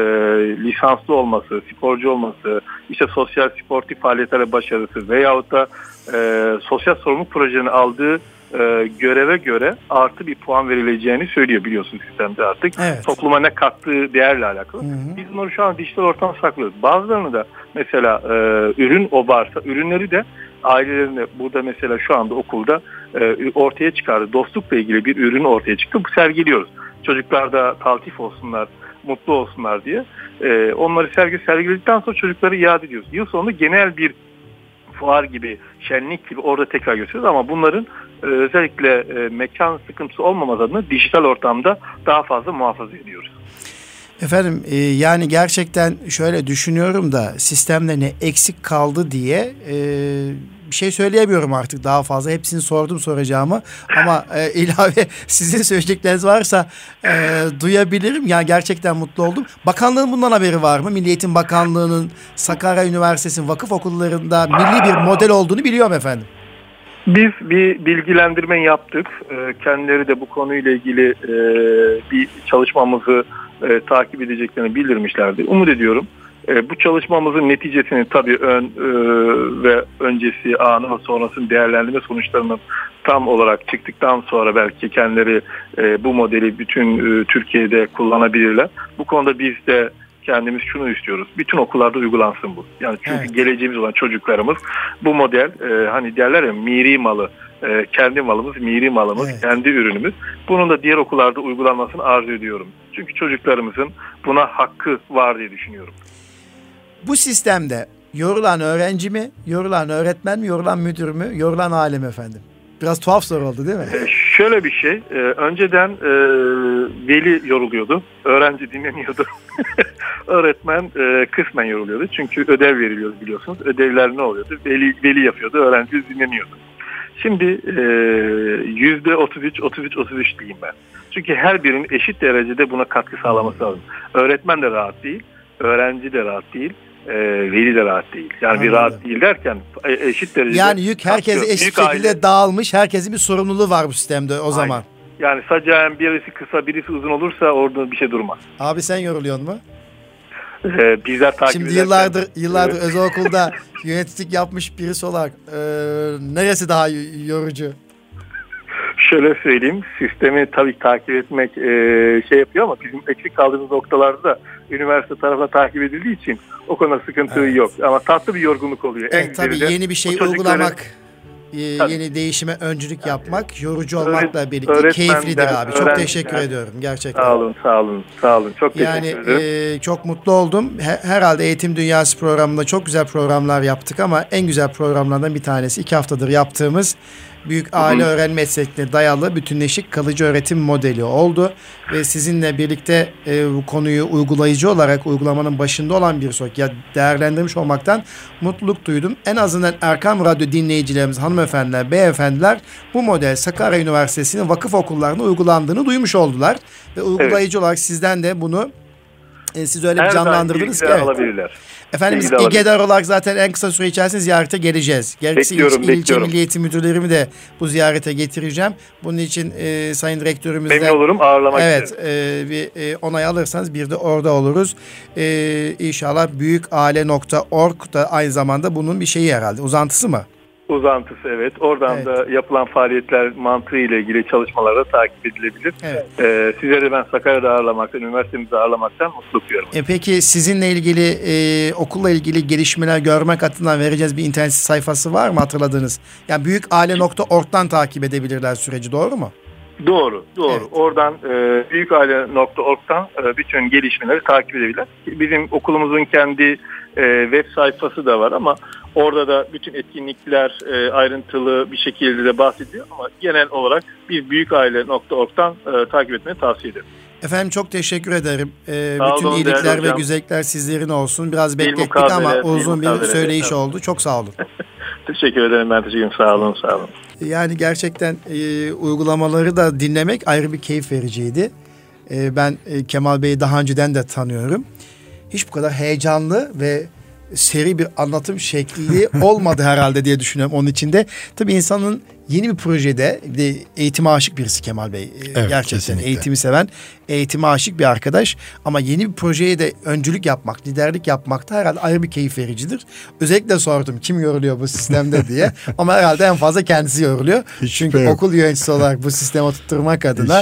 S3: lisanslı olması, sporcu olması, işte sosyal sportif faaliyetlere başarısı veyahut da e, sosyal sorumluluk projelerini aldığı e, göreve göre artı bir puan verileceğini söylüyor biliyorsun sistemde artık. Evet. Topluma ne kattığı değerle alakalı. Hı hı. Biz bunları şu an dijital ortam saklıyoruz. Bazılarını da mesela e, ürün o varsa ürünleri de ailelerinde burada mesela şu anda okulda e, ortaya çıkardı. Dostlukla ilgili bir ürün ortaya çıktı. Bu sergiliyoruz. Çocuklar da taltif olsunlar, mutlu olsunlar diye. E, onları sergi sergiledikten sonra çocukları iade ediyoruz. Yıl sonunda genel bir fuar gibi, şenlik gibi orada tekrar gösteriyoruz ama bunların e, özellikle e, mekan sıkıntısı olmaması adına dijital ortamda daha fazla muhafaza ediyoruz.
S1: Efendim e, yani gerçekten şöyle düşünüyorum da sistemde ne eksik kaldı diye e, bir şey söyleyemiyorum artık daha fazla. Hepsini sordum soracağımı ama e, ilave sizin söyleyecekleriniz varsa e, duyabilirim. Yani gerçekten mutlu oldum. Bakanlığın bundan haberi var mı? Milli Eğitim Bakanlığı'nın Sakarya Üniversitesi'nin vakıf okullarında milli bir model olduğunu biliyorum efendim.
S3: Biz bir bilgilendirme yaptık. E, kendileri de bu konuyla ilgili e, bir çalışmamızı e, takip edeceklerini bildirmişlerdi. Umut ediyorum. E, bu çalışmamızın neticesini tabii ön e, ve öncesi anı ve sonrasını değerlendirme sonuçlarının tam olarak çıktıktan sonra belki kendileri e, bu modeli bütün e, Türkiye'de kullanabilirler. Bu konuda biz de kendimiz şunu istiyoruz. Bütün okullarda uygulansın bu. Yani çünkü evet. geleceğimiz olan çocuklarımız bu model e, hani derler ya miri malı e, kendi malımız, miri malımız, evet. kendi ürünümüz. Bunun da diğer okullarda uygulanmasını arzu ediyorum. Çünkü çocuklarımızın buna hakkı var diye düşünüyorum.
S1: Bu sistemde yorulan öğrenci mi, yorulan öğretmen mi, yorulan müdür mü, yorulan alim efendim? Biraz tuhaf soru oldu değil mi?
S3: Ee, şöyle bir şey. E, önceden e, veli yoruluyordu. Öğrenci dinleniyordu. Öğretmen e, kısmen yoruluyordu. Çünkü ödev veriliyordu biliyorsunuz. Ödevler ne oluyordu? Veli, veli yapıyordu. Öğrenci dinleniyordu. Şimdi yüzde 33, 33, 33 diyeyim ben. Çünkü her birinin eşit derecede buna katkı sağlaması lazım. Öğretmen de rahat değil, öğrenci de rahat değil, e, veli de rahat değil. Yani bir rahat değil derken e, eşit derecede.
S1: Yani yük herkese eşit şekilde aile. dağılmış. Herkesin bir sorumluluğu var bu sistemde o zaman. Aynen.
S3: Yani sacağın birisi kısa birisi uzun olursa orada bir şey durmaz.
S1: Abi sen yoruluyor mu?
S3: Ee, bizler takip
S1: Şimdi yıllardır yıllardır özel okulda yöneticilik yapmış birisi olarak e, neresi daha yorucu?
S3: Şöyle söyleyeyim, sistemi tabii takip etmek e, şey yapıyor ama bizim eksik kaldığımız noktalarda üniversite tarafına takip edildiği için o konuda sıkıntı evet. yok. Ama tatlı bir yorgunluk oluyor.
S1: Evet, en tabii yeni bir şey uygulamak e, yeni değişime öncülük yapmak, yorucu olmakla birlikte keyiflidir abi. Çok teşekkür ediyorum gerçekten.
S3: Sağ olun, sağ olun, sağ olun. Çok
S1: yani, teşekkür ederim. E, çok mutlu oldum. Herhalde Eğitim Dünyası programında çok güzel programlar yaptık ama en güzel programlardan bir tanesi iki haftadır yaptığımız büyük aile hı hı. öğrenme meslekine dayalı bütünleşik kalıcı öğretim modeli oldu. Ve sizinle birlikte e, bu konuyu uygulayıcı olarak uygulamanın başında olan bir sok ya değerlendirmiş olmaktan mutluluk duydum. En azından Erkam Radyo dinleyicilerimiz, hanımefendiler, beyefendiler bu model Sakarya Üniversitesi'nin vakıf okullarında uygulandığını duymuş oldular. Ve uygulayıcı evet. olarak sizden de bunu e, siz öyle bir canlandırdınız ki. Evet. Alabilirler. Efendimiz İGEDAR olarak zaten en kısa süre içerisinde ziyarete geleceğiz. Gerekirse bekliyorum, il, ilçe Milli Eğitim Müdürlerimi de bu ziyarete getireceğim. Bunun için e, Sayın Rektörümüzden...
S3: Memnun olurum ağırlamak
S1: Evet e, bir e, onay alırsanız bir de orada oluruz. E, inşallah büyükale.org da aynı zamanda bunun bir şeyi herhalde uzantısı mı?
S3: Uzantısı evet. Oradan evet. da yapılan faaliyetler mantığı ile ilgili çalışmalarda takip edilebilir. Evet. Ee, sizleri ben Sakarya'da ağırlamaktan, üniversitemizde ağırlamaktan mutlu duyuyorum.
S1: E peki sizinle ilgili, e, okulla ilgili gelişmeler görmek adına vereceğiz bir internet sayfası var mı hatırladığınız? Yani büyükale.org'dan takip edebilirler süreci doğru mu?
S3: Doğru, doğru. Evet. Oradan e, büyükale.org'dan e, bütün gelişmeleri takip edebilirler. Bizim okulumuzun kendi e, web sayfası da var ama orada da bütün etkinlikler e, ayrıntılı bir şekilde de bahsediyor ama genel olarak bir büyükaile.org'dan e, takip etmeyi tavsiye ederim.
S1: Efendim çok teşekkür ederim. Ee, bütün olun, iyilikler ve güzellikler sizlerin olsun. Biraz beklettik ama uzun bir söyleyiş evet. oldu. Çok sağ olun.
S3: teşekkür ederim ben teşekkür ederim. Sağ olun sağ olun.
S1: Yani gerçekten e, uygulamaları da dinlemek ayrı bir keyif vericiydi. E, ben e, Kemal Bey'i daha önceden de tanıyorum hiç bu kadar heyecanlı ve seri bir anlatım şekli olmadı herhalde diye düşünüyorum onun içinde. Tabii insanın yeni bir projede bir de eğitime aşık birisi Kemal Bey. Evet, Gerçekten kesinlikle. eğitimi seven, eğitime aşık bir arkadaş. Ama yeni bir projeye de öncülük yapmak, liderlik yapmak da herhalde ayrı bir keyif vericidir. Özellikle sordum kim yoruluyor bu sistemde diye. Ama herhalde en fazla kendisi yoruluyor. Hiç Çünkü yok. okul yöneticisi olarak bu sistemi oturtturmak adına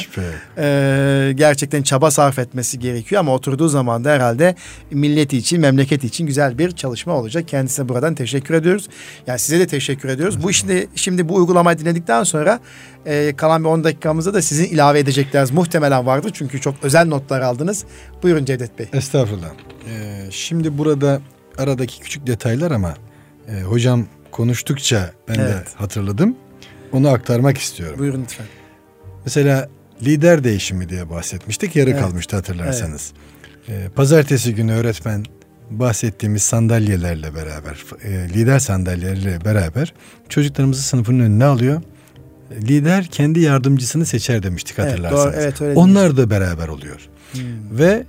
S1: e, gerçekten çaba sarf etmesi gerekiyor. Ama oturduğu zaman da herhalde milleti için, memleket için güzel bir çalışma olacak. Kendisine buradan teşekkür ediyoruz. Yani size de teşekkür ediyoruz. Bu şimdi şimdi bu uygulama konuşmayı dinledikten sonra e, kalan bir 10 dakikamızda da sizin ilave edecekleriniz muhtemelen vardı. Çünkü çok özel notlar aldınız. Buyurun Cevdet Bey.
S2: Estağfurullah. Ee, şimdi burada aradaki küçük detaylar ama e, hocam konuştukça ben evet. de hatırladım. Onu aktarmak istiyorum.
S1: Buyurun lütfen.
S2: Mesela lider değişimi diye bahsetmiştik. Yarı evet. kalmıştı hatırlarsanız. Evet. Ee, pazartesi günü öğretmen bahsettiğimiz sandalyelerle beraber, e, lider sandalyelerle beraber çocuklarımızı sınıfın önüne alıyor. Lider kendi yardımcısını seçer demiştik hatırlarsanız. Evet, doğru, evet, öyle Onlar demiştim. da beraber oluyor. Hmm. Ve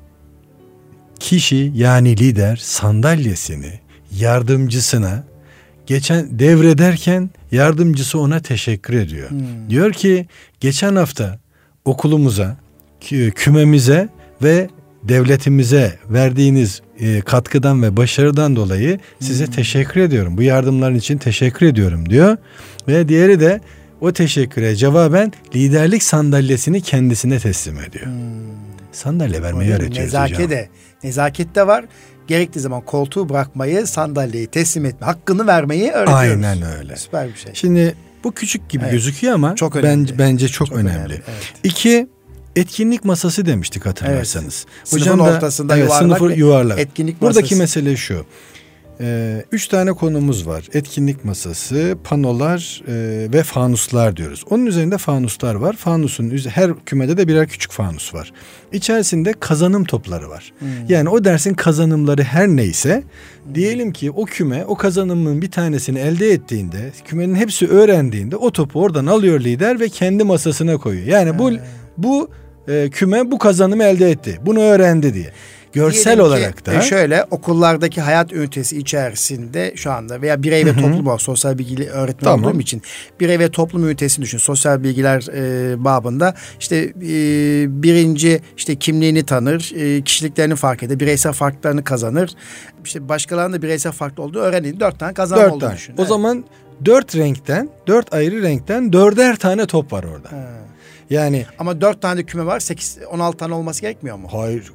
S2: kişi yani lider sandalyesini yardımcısına geçen devrederken yardımcısı ona teşekkür ediyor. Hmm. Diyor ki geçen hafta okulumuza, kümemize ve devletimize verdiğiniz e, katkıdan ve başarıdan dolayı size hmm. teşekkür ediyorum. Bu yardımların için teşekkür ediyorum diyor. Ve diğeri de o teşekküre cevaben liderlik sandalyesini kendisine teslim ediyor. Hmm. Sandalye vermeyi öğretiyoruz
S1: nezaket hocam. De, nezaket de var. Gerektiği zaman koltuğu bırakmayı, sandalyeyi teslim etme, hakkını vermeyi öğretiyoruz.
S2: Aynen öyle.
S1: Süper bir şey.
S2: Şimdi bu küçük gibi evet. gözüküyor ama çok önemli. bence, bence çok, çok önemli. önemli. Evet. İki, etkinlik masası demiştik hatırlarsanız.
S1: Evet. Hocam sınıfın da, ortasında evet,
S2: yuvarlak. Sınıfı yuvarlak. Etkinlik masası. Buradaki mesele şu. Ee, üç tane konumuz var. Etkinlik masası, panolar e, ve fanuslar diyoruz. Onun üzerinde fanuslar var. Fanusun her kümede de birer küçük fanus var. İçerisinde kazanım topları var. Hmm. Yani o dersin kazanımları her neyse hmm. diyelim ki o küme o kazanımın bir tanesini elde ettiğinde, kümenin hepsi öğrendiğinde o topu oradan alıyor lider ve kendi masasına koyuyor. Yani bu hmm. bu e, küme bu kazanımı elde etti. Bunu öğrendi diye. görsel
S1: Diyelim ki,
S2: olarak da
S1: e, şöyle okullardaki hayat ünitesi içerisinde şu anda veya birey ve toplum var. Sosyal bilgi öğretmen
S2: Tamam.
S1: olduğum için birey ve toplum ünitesini düşün. Sosyal bilgiler e, babında işte e, birinci işte kimliğini tanır, e, kişiliklerini fark eder, bireysel farklarını kazanır. İşte başkalarının da bireysel farklı olduğu öğrenir. Dört tane kazanma
S2: dört
S1: olduğunu
S2: tane.
S1: düşün.
S2: O
S1: Evet.
S2: zaman dört renkten, dört ayrı renkten dörder tane top var orada.
S1: Ha.
S2: Yani
S1: Ama dört tane de küme var. Sekiz, on altı tane olması gerekmiyor mu?
S2: hayır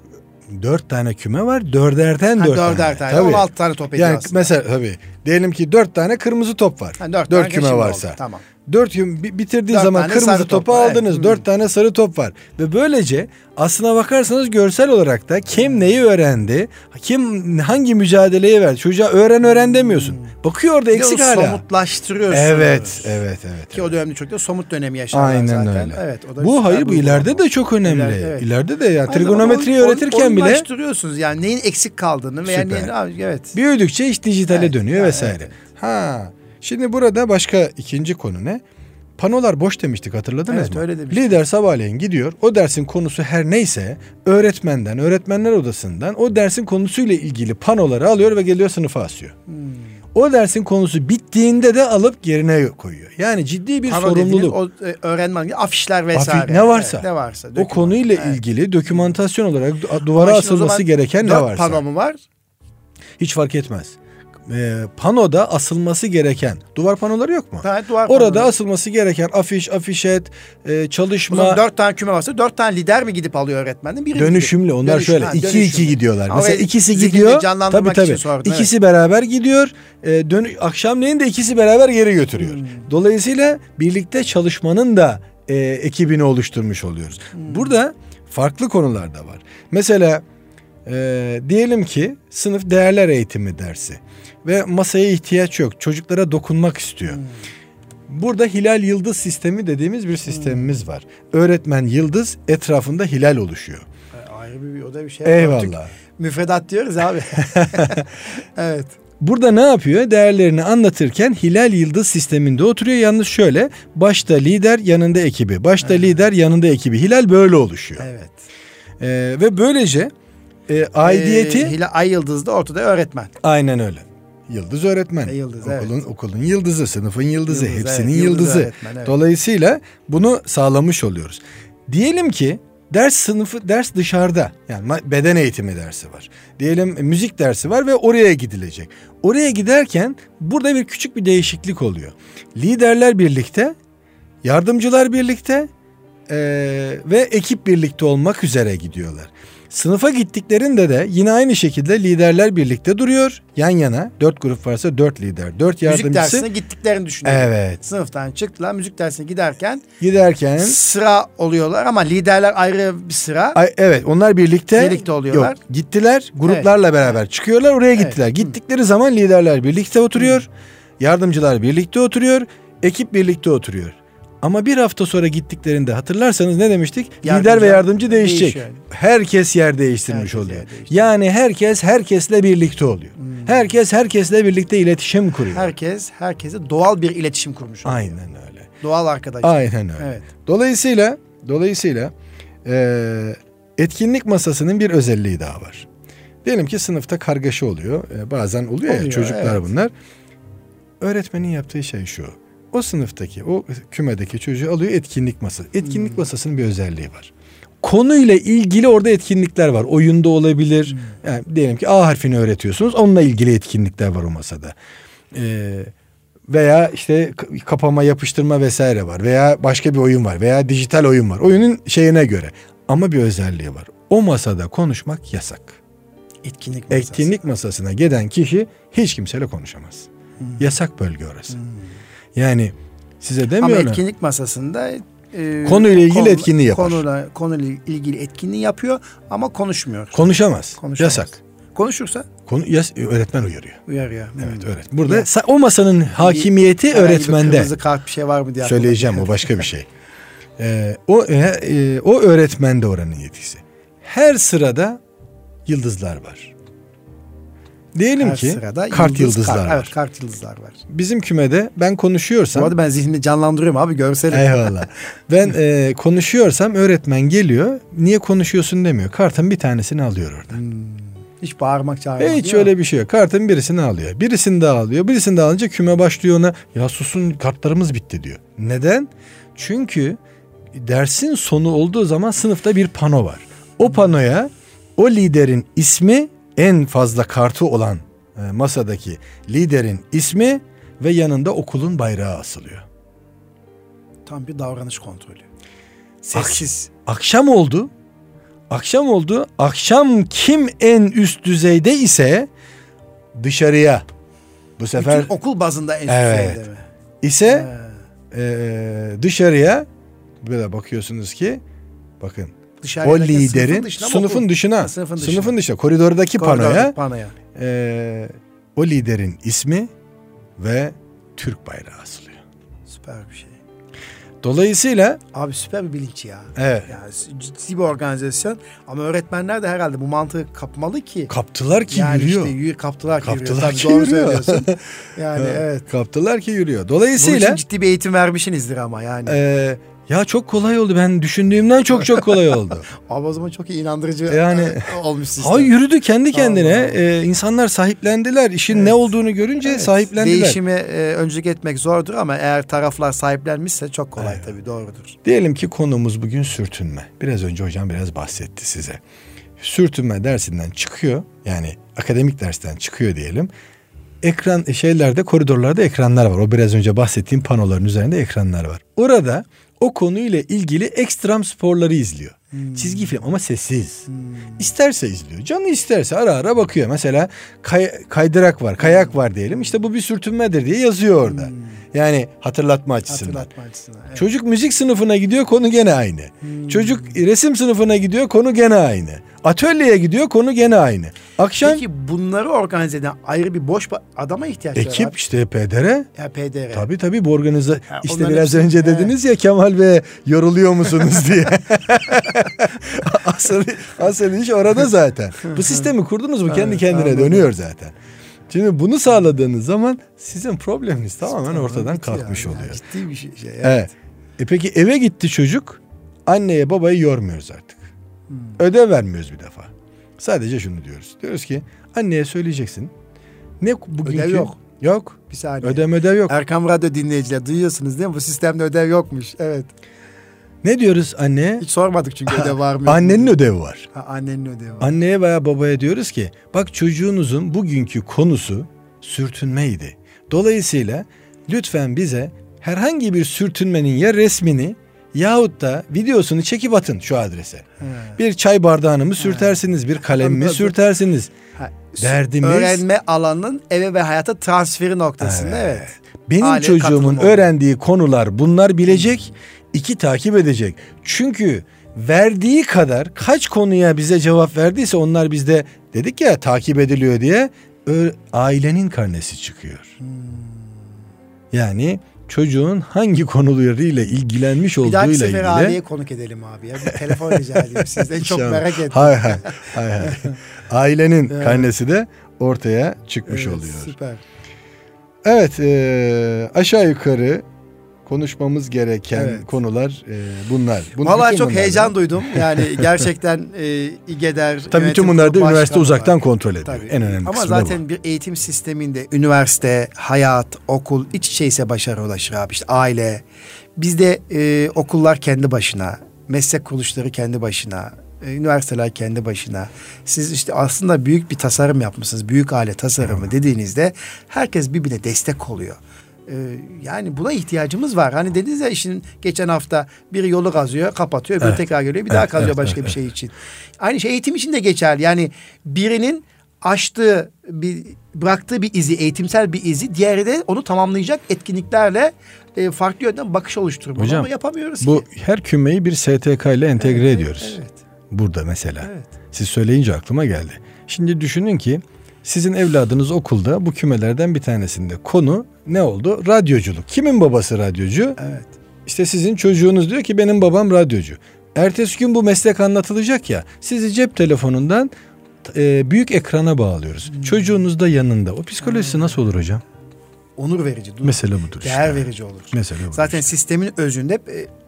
S2: dört tane küme var, dörderden
S1: Ha,
S2: dört
S1: dörder
S2: tane.
S1: tane. On altı tane top ediyor
S2: Yani
S1: aslında.
S2: mesela tabii diyelim ki dört tane kırmızı top var.
S1: Ha, dört
S2: dört küme varsa.
S1: oldu. Tamam.
S2: Dört küme bi- bitirdiği
S1: Dört
S2: zaman kırmızı topu
S1: top var, evet.
S2: aldınız.
S1: Hı.
S2: Dört tane sarı top var. Ve böylece aslına bakarsanız görsel olarak da kim neyi öğrendi, kim hangi mücadeleyi verdi. Çocuğa öğren öğren demiyorsun. Bakıyor orada
S1: Hmm. Bir de
S2: eksik
S1: o
S2: hala.
S1: Somutlaştırıyorsunuz.
S2: Evet, evet, evet.
S1: Ki o
S2: evet.
S1: dönemde çok da somut dönemi yaşarlar
S2: Aynen
S1: zaten.
S2: öyle.
S1: Evet, o da
S2: bu hayır bu ileride de çok önemli.
S1: İleride, evet.
S2: İleride de ya
S1: Aynı
S2: trigonometriyi öğretirken bile
S1: oyunlaştırıyorsunuz yani neyin eksik kaldığını veya neyin, evet.
S2: büyüdükçe iş dijitale
S1: Evet,
S2: dönüyor
S1: evet,
S2: vesaire.
S1: evet.
S2: Ha. Şimdi burada başka ikinci konu ne? Panolar boş demiştik hatırladınız
S1: Evet,
S2: mı?
S1: öyle demiştik.
S2: Lider sabahleyin gidiyor. O dersin konusu her neyse öğretmenden, öğretmenler odasından o dersin konusuyla ilgili panoları alıyor ve geliyor sınıfa asıyor.
S1: Hmm.
S2: O dersin konusu bittiğinde de alıp yerine koyuyor. Yani ciddi bir
S1: Pano
S2: sorumluluk.
S1: O e, öğrenmen afişler vesaire.
S2: Afi- ne varsa.
S1: Evet, ne varsa.
S2: o
S1: döküman.
S2: konuyla
S1: Evet.
S2: ilgili dokümantasyon olarak duvara
S1: o
S2: asılması gereken ne varsa.
S1: pano mu var?
S2: Hiç fark etmez. Ee, panoda asılması gereken duvar panoları yok mu?
S1: Evet, duvar
S2: Orada
S1: panoları.
S2: asılması gereken afiş, afişet, e, çalışma,
S1: zaman dört tane küme varsa dört tane lider mi gidip alıyor öğretmenden? Biri
S2: dönüşümlü.
S1: gidip-
S2: Onlar
S1: Dönüşüm,
S2: şöyle
S1: ha,
S2: iki
S1: dönüşümlü.
S2: iki gidiyorlar.
S1: Ama
S2: Mesela ikisi gidiyor. Tabii tabii.
S1: sordum,
S2: İkisi beraber gidiyor. E, dön akşamleyin de ikisi beraber geri götürüyor.
S1: Hmm.
S2: Dolayısıyla birlikte çalışmanın da e, ekibini oluşturmuş oluyoruz.
S1: Hmm.
S2: Burada farklı konular da var. Mesela e, diyelim ki sınıf değerler eğitimi dersi ve masaya ihtiyaç yok. Çocuklara dokunmak istiyor.
S1: Hmm.
S2: Burada hilal yıldız sistemi dediğimiz bir sistemimiz var. Öğretmen yıldız etrafında hilal oluşuyor.
S1: E, Ayrı bir, o da bir şey.
S2: Eyvallah.
S1: Müfredat diyoruz abi. evet.
S2: Burada ne yapıyor? Değerlerini anlatırken hilal yıldız sisteminde oturuyor. Yalnız şöyle başta lider yanında ekibi. Başta lider yanında ekibi. Hilal böyle oluşuyor.
S1: Evet.
S2: Ee, ve böylece e, aidiyeti
S1: Ee, Hilal Ay Yıldız'da ortada öğretmen.
S2: aynen öyle. Yıldız öğretmen.
S1: E, yıldız,
S2: okulun, okulun yıldızı, sınıfın yıldızı,
S1: Yıldız,
S2: hepsinin
S1: evet, yıldız
S2: yıldızı.
S1: öğretmen, evet.
S2: Dolayısıyla bunu sağlamış oluyoruz. Diyelim ki ders sınıfı ders dışarıda. Yani beden eğitimi dersi var. Diyelim e, müzik dersi var ve oraya gidilecek. Oraya giderken burada bir küçük bir değişiklik oluyor. Liderler birlikte, yardımcılar birlikte eee, ve ekip birlikte olmak üzere gidiyorlar. Sınıfa gittiklerinde de yine aynı şekilde liderler birlikte duruyor. Yan yana dört grup varsa dört lider, dört
S1: Müzik
S2: yardımcısı.
S1: dersine gittiklerini düşünüyorum.
S2: Evet.
S1: Sınıftan çıktılar müzik dersine giderken
S2: Giderken
S1: sıra oluyorlar ama liderler ayrı bir sıra.
S2: Ay, evet onlar birlikte
S1: Birlikte oluyorlar.
S2: Yok, gittiler gruplarla beraber çıkıyorlar oraya
S1: Evet.
S2: gittiler. Gittikleri zaman liderler birlikte oturuyor. Yardımcılar birlikte oturuyor. Ekip birlikte oturuyor. Ama bir hafta sonra gittiklerinde hatırlarsanız ne demiştik? Lider
S1: Yardımcı
S2: ve yardımcı değişecek.
S1: değişiyor.
S2: Herkes yer değiştirmiş
S1: Herkes
S2: oluyor.
S1: yer.
S2: Yani herkes herkesle birlikte oluyor. Herkes herkesle birlikte iletişim kuruyor.
S1: Herkes herkese doğal bir iletişim kurmuş. oluyor.
S2: Aynen öyle.
S1: Doğal arkadaş.
S2: Aynen öyle.
S1: Evet.
S2: Dolayısıyla dolayısıyla eee, etkinlik masasının bir özelliği daha var. Diyelim ki sınıfta kargaşa oluyor. Eee, bazen oluyor, ya
S1: Oluyor,
S2: çocuklar
S1: evet.
S2: bunlar. Öğretmenin yaptığı şey şu. O sınıftaki, o kümedeki çocuğu alıyor etkinlik masası. Etkinlik
S1: Hmm.
S2: masasının bir özelliği var. Konuyla ilgili orada etkinlikler var. Oyunda olabilir.
S1: Hmm.
S2: Yani diyelim ki A harfini öğretiyorsunuz. Onunla ilgili etkinlikler var o masada. Ee, veya işte kapama yapıştırma vesaire var veya başka bir oyun var veya dijital oyun var. Oyunun şeyine göre ama bir özelliği var. O masada konuşmak yasak.
S1: Etkinlik masası.
S2: Etkinlik masasına giden kişi hiç kimseyle konuşamaz. Yasak bölge orası. Yani size
S1: Ama
S2: demiyorum.
S1: etkinlik masasında e,
S2: Konuyla ilgili etkinliği yapar.
S1: Konuyla, konuyla ilgili etkinliği yapıyor ama konuşmuyor.
S2: konuşamaz.
S1: Konuşamaz.
S2: Yasak.
S1: Konuşursa
S2: Konu yas öğretmen uyarıyor.
S1: uyarıyor.
S2: Evet
S1: Hmm.
S2: öğret. Burada
S1: Ya.
S2: o masanın hakimiyeti
S1: bir
S2: öğretmende.
S1: Kırmızı kart bir şey var mı diye.
S2: Söyleyeceğim o başka bir şey. Ee, o e, e, o öğretmende oranın yetkisi. Her sırada yıldızlar var. Diyelim
S1: Her
S2: ki
S1: sırada
S2: kart
S1: yıldız
S2: yıldızlar
S1: kart.
S2: var.
S1: Evet kart yıldızlar var.
S2: Bizim kümede ben
S1: Bu
S2: konuşuyorsam
S1: arada ben zihnimde canlandırıyorum abi görseli.
S2: Eyvallah. Ben e, konuşuyorsam öğretmen geliyor. Niye konuşuyorsun demiyor. Kartın bir tanesini alıyor orada.
S1: Hmm. Hiç bağırmak çağırmak
S2: E, hiç öyle bir şey yok. Kartın birisini alıyor. Birisini daha alıyor. Birisini daha alınca küme başlıyor ona. Ya susun kartlarımız bitti diyor. Neden? Çünkü dersin sonu olduğu zaman sınıfta bir pano var. O panoya o liderin ismi en fazla kartı olan e, masadaki liderin ismi ve yanında okulun bayrağı asılıyor.
S1: Tam bir davranış kontrolü. Sessiz.
S2: Akşam oldu. Akşam oldu. Akşam kim en üst düzeyde ise dışarıya bu sefer
S1: Bütün okul bazında en
S2: Evet.
S1: düzeyde mi?
S2: ise
S1: He.
S2: e, dışarıya böyle bakıyorsunuz ki bakın
S1: Dışarıya
S2: o liderin
S1: dışına mı
S2: sınıfın
S1: okul?
S2: dışına,
S1: sınıfın
S2: sınıfın,
S1: dışına.
S2: dışına koridordaki panoya
S1: panoya.
S2: e, o liderin ismi ve Türk bayrağı asılıyor.
S1: Süper bir şey.
S2: Dolayısıyla
S1: Abi süper bir bilinç ya.
S2: evet
S1: Yani ciddi bir organizasyon ama öğretmenler de herhalde bu mantığı kapmalı ki.
S2: kaptılar ki
S1: yani
S2: yürüyor.
S1: işte yürü, kaptılar ki
S2: Kaptılar
S1: yürüyor.
S2: ki
S1: Tabii doğru
S2: yürüyor.
S1: söylüyorsun. Yani
S2: Evet. Kaptılar ki yürüyor.
S1: Bunun
S2: Dolayısıyla
S1: için ciddi bir eğitim vermişsinizdir ama yani.
S2: Ee, ya çok kolay oldu. Ben düşündüğümden çok çok kolay oldu.
S1: Abi o zaman çok iyi inandırıcı
S2: Yani-
S1: e, olmuş sistem.
S2: ha yürüdü kendi kendine.
S1: Allah.
S2: Ee, insanlar sahiplendiler. İşin
S1: Evet.
S2: ne olduğunu görünce
S1: Evet,
S2: sahiplendiler.
S1: Değişime e, öncülük etmek zordur ama eğer taraflar sahiplenmişse çok kolay
S2: Evet.
S1: tabii doğrudur.
S2: Diyelim ki konumuz bugün sürtünme. Biraz önce hocam biraz bahsetti size. Sürtünme dersinden çıkıyor. Yani akademik dersten çıkıyor diyelim. Ekran şeylerde koridorlarda ekranlar var. O biraz önce bahsettiğim panoların üzerinde ekranlar var. Orada o konuyla ilgili ekstrem sporları izliyor. Çizgi film ama sessiz. İsterse izliyor. Canı isterse ara ara bakıyor. Mesela kay- kaydırak var, kayak var diyelim. İşte bu bir sürtünmedir diye yazıyor orada. Yani hatırlatma açısından.
S1: Hatırlatma açısından. evet.
S2: Çocuk müzik sınıfına gidiyor konu gene aynı. Çocuk resim sınıfına gidiyor konu gene aynı. Atölyeye gidiyor konu gene aynı. Akşam
S1: Peki bunları organize eden ayrı bir boş adama ihtiyaç var.
S2: ekip
S1: abi.
S2: işte PDR.
S1: Ya PDR.
S2: Tabii tabii bu organize
S1: Ha,
S2: işte biraz
S1: hepsi-
S2: önce
S1: he.
S2: dediniz ya Kemal Bey yoruluyor musunuz diye. asıl, asıl iş orada zaten. Bu sistemi kurdunuz mu kendi
S1: Evet,
S2: kendine
S1: anladım.
S2: dönüyor zaten. Şimdi bunu sağladığınız zaman sizin probleminiz tamamen
S1: Tamam,
S2: ortadan kalkmış
S1: yani.
S2: oluyor.
S1: Ciddi bir şey. şey evet.
S2: Evet. E peki eve gitti çocuk. Anneye babayı yormuyoruz artık.
S1: Hmm.
S2: Ödev vermiyoruz bir defa. Sadece şunu diyoruz. Diyoruz ki anneye söyleyeceksin. Ne bugünkü
S1: Ödev yok.
S2: Yok.
S1: Bir saniye.
S2: Ödev ödev yok.
S1: Erkam Radyo dinleyiciler duyuyorsunuz değil mi? Bu sistemde ödev yokmuş. Evet.
S2: Ne diyoruz anneye?
S1: Hiç sormadık çünkü ödev var mı?
S2: Annenin
S1: diye.
S2: ödevi var.
S1: Ha, annenin ödevi var.
S2: Anneye veya babaya diyoruz ki bak çocuğunuzun bugünkü konusu sürtünmeydi. Dolayısıyla lütfen bize herhangi bir sürtünmenin ya resmini yahut da videosunu çekip atın şu adrese.
S1: Ha.
S2: Bir çay bardağını mı sürtersiniz, bir kalem mi sürtersiniz?
S1: Ha,
S2: Derdimiz-
S1: öğrenme alanının eve ve hayata transferi noktasında evet.
S2: Benim
S1: Aile
S2: çocuğumun öğrendiği konular bunlar bilecek, iki takip edecek. Çünkü verdiği kadar kaç konuya bize cevap verdiyse onlar bizde dedik ya takip ediliyor diye ailenin karnesi çıkıyor.
S1: Hmm.
S2: Yani çocuğun hangi konularıyla ilgilenmiş
S1: Bir dahaki
S2: olduğuyla
S1: sefer
S2: ilgili.
S1: aileye konuk edelim abi ya. Bir telefon rica ediyorum sizden. Çok merak ettim.
S2: Hay hay. hay, hay. Ailenin
S1: Evet.
S2: karnesi de ortaya çıkmış
S1: Evet,
S2: oluyor.
S1: Süper.
S2: Evet e, aşağı yukarı konuşmamız gereken
S1: Evet.
S2: konular e, bunlar. Bun-
S1: Vallahi çok
S2: bunlardan-
S1: heyecan duydum. Yani gerçekten e, İGEDER
S2: Tabii bütün bunlar da üniversite uzaktan
S1: var.
S2: kontrol ediyor.
S1: Tabii.
S2: En önemli
S1: Ama zaten bir eğitim sisteminde üniversite, hayat, okul iç içeyse başarı ulaşır abi. İşte aile. Bizde e, okullar kendi başına, meslek kuruluşları kendi başına, e, üniversiteler kendi başına. Siz işte aslında büyük bir tasarım yapmışsınız. Büyük aile tasarımı dediğinizde herkes birbirine destek oluyor. E, yani buna ihtiyacımız var. Hani dediniz ya işin geçen hafta biri yolu kazıyor, kapatıyor, öbürü
S2: Evet.
S1: tekrar geliyor, bir daha
S2: Evet,
S1: kazıyor
S2: evet,
S1: başka
S2: evet,
S1: bir şey için. Aynı şey eğitim için de geçerli. Yani birinin açtığı bir bıraktığı bir izi, eğitimsel bir izi, diğeri de onu tamamlayacak etkinliklerle e, farklı yönden bakış oluşturmalı
S2: Hocam,
S1: ama yapamıyoruz
S2: Bu
S1: ki.
S2: her kümeyi bir STK ile entegre
S1: Evet,
S2: ediyoruz.
S1: Evet,
S2: Burada mesela.
S1: evet.
S2: Siz söyleyince aklıma geldi. Şimdi düşünün ki sizin evladınız okulda bu kümelerden bir tanesinde konu ne oldu? Radyoculuk. Kimin babası radyocu?
S1: Evet.
S2: İşte sizin çocuğunuz diyor ki benim babam radyocu. Ertesi gün bu meslek anlatılacak ya. Sizi cep telefonundan e, büyük ekrana bağlıyoruz. Hmm. Çocuğunuz da yanında. O psikolojisi hmm. nasıl olur hocam?
S1: Onur verici.
S2: Mesele budur.
S1: Değer işte. verici olur.
S2: Mesele budur.
S1: Zaten işte. sistemin özünde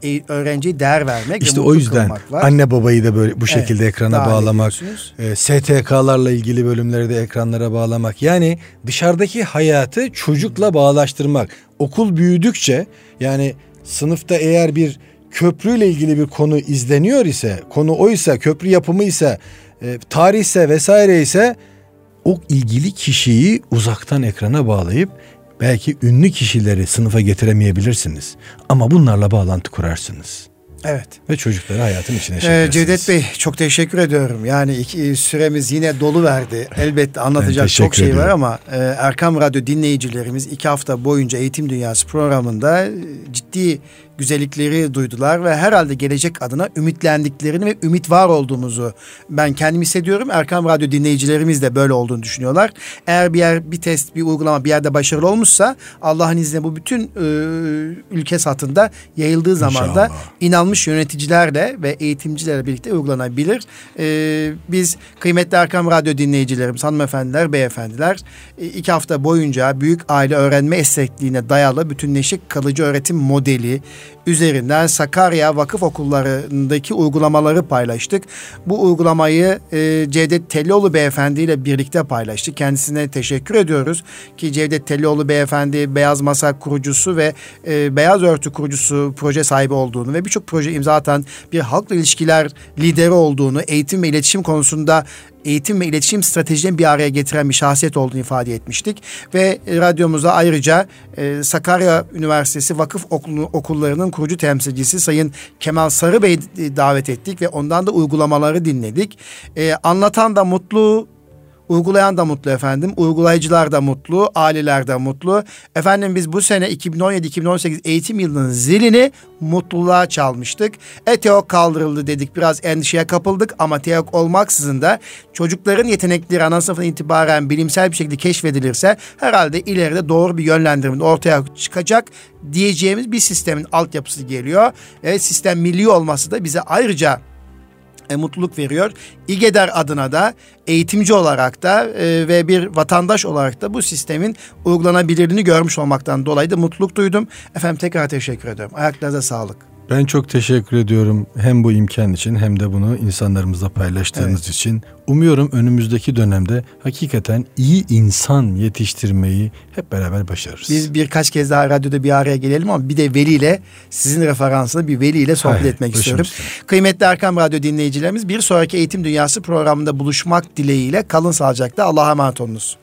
S1: e, e öğrenciye değer vermek
S2: İşte o yüzden anne babayı da böyle bu şekilde evet, ekrana bağlamak, e, STK'larla ilgili bölümleri de ekranlara bağlamak. Yani dışarıdaki hayatı çocukla bağlaştırmak. Okul büyüdükçe yani sınıfta eğer bir köprüyle ilgili bir konu izleniyor ise, konu oysa, köprü yapımı ise, e, tarihse vesaire ise o ilgili kişiyi uzaktan ekrana bağlayıp belki ünlü kişileri sınıfa getiremeyebilirsiniz ama bunlarla bağlantı kurarsınız.
S1: Evet.
S2: Ve çocukları hayatın içine çekersiniz.
S1: Ee, Cevdet Bey çok teşekkür ediyorum. Yani iki, süremiz yine dolu verdi. Elbette anlatacak çok şey ediyorum. var ama e, Erkam Radyo dinleyicilerimiz iki hafta boyunca Eğitim Dünyası programında e, ciddi güzellikleri duydular ve herhalde gelecek adına ümitlendiklerini ve ümit var olduğumuzu ben kendim hissediyorum. Erkam Radyo dinleyicilerimiz de böyle olduğunu düşünüyorlar. Eğer bir yer bir test, bir uygulama bir yerde başarılı olmuşsa Allah'ın izniyle bu bütün e, ülke satında yayıldığı zaman da inanmış yöneticilerle ve eğitimcilerle birlikte uygulanabilir. E, biz kıymetli Erkam Radyo dinleyicilerimiz, hanımefendiler, beyefendiler e, iki hafta boyunca büyük aile öğrenme esnekliğine dayalı bütünleşik kalıcı öğretim modeli, üzerinden Sakarya Vakıf Okullarındaki uygulamaları paylaştık. Bu uygulamayı e, Cevdet Tellioğlu Beyefendi ile birlikte paylaştık. Kendisine teşekkür ediyoruz ki Cevdet Tellioğlu Beyefendi Beyaz Masa kurucusu ve e, Beyaz Örtü kurucusu proje sahibi olduğunu ve birçok proje imza atan bir halkla ilişkiler lideri olduğunu, eğitim ve iletişim konusunda eğitim ve iletişim stratejilerini bir araya getiren bir şahsiyet olduğunu ifade etmiştik. Ve radyomuza ayrıca e, Sakarya Üniversitesi Vakıf Okulu, Okullarının kurucu temsilcisi Sayın Kemal Sarı Bey davet ettik ve ondan da uygulamaları dinledik. E, anlatan da mutlu, Uygulayan da mutlu efendim. Uygulayıcılar da mutlu. Aileler de mutlu. Efendim biz bu sene 2017-2018 eğitim yılının zilini mutluluğa çalmıştık. E TEOK kaldırıldı dedik. Biraz endişeye kapıldık ama TEOK olmaksızın da çocukların yetenekleri ana sınıfından itibaren bilimsel bir şekilde keşfedilirse herhalde ileride doğru bir yönlendirme ortaya çıkacak diyeceğimiz bir sistemin altyapısı geliyor. Ve sistem milli olması da bize ayrıca e, mutluluk veriyor. İGEDER adına da eğitimci olarak da e, ve bir vatandaş olarak da bu sistemin uygulanabilirliğini görmüş olmaktan dolayı da mutluluk duydum. Efendim tekrar teşekkür ediyorum. Ayaklarınıza sağlık.
S2: Ben çok teşekkür ediyorum hem bu imkan için hem de bunu insanlarımızla paylaştığınız evet. için. Umuyorum önümüzdeki dönemde hakikaten iyi insan yetiştirmeyi hep beraber başarırız.
S1: Biz birkaç kez daha radyoda bir araya gelelim ama bir de veliyle sizin referansında bir veliyle sohbet Hayır, etmek istiyorum. Üstüne. Kıymetli Erkam Radyo dinleyicilerimiz bir sonraki Eğitim Dünyası programında buluşmak dileğiyle kalın sağlıcakla Allah'a emanet olunuz.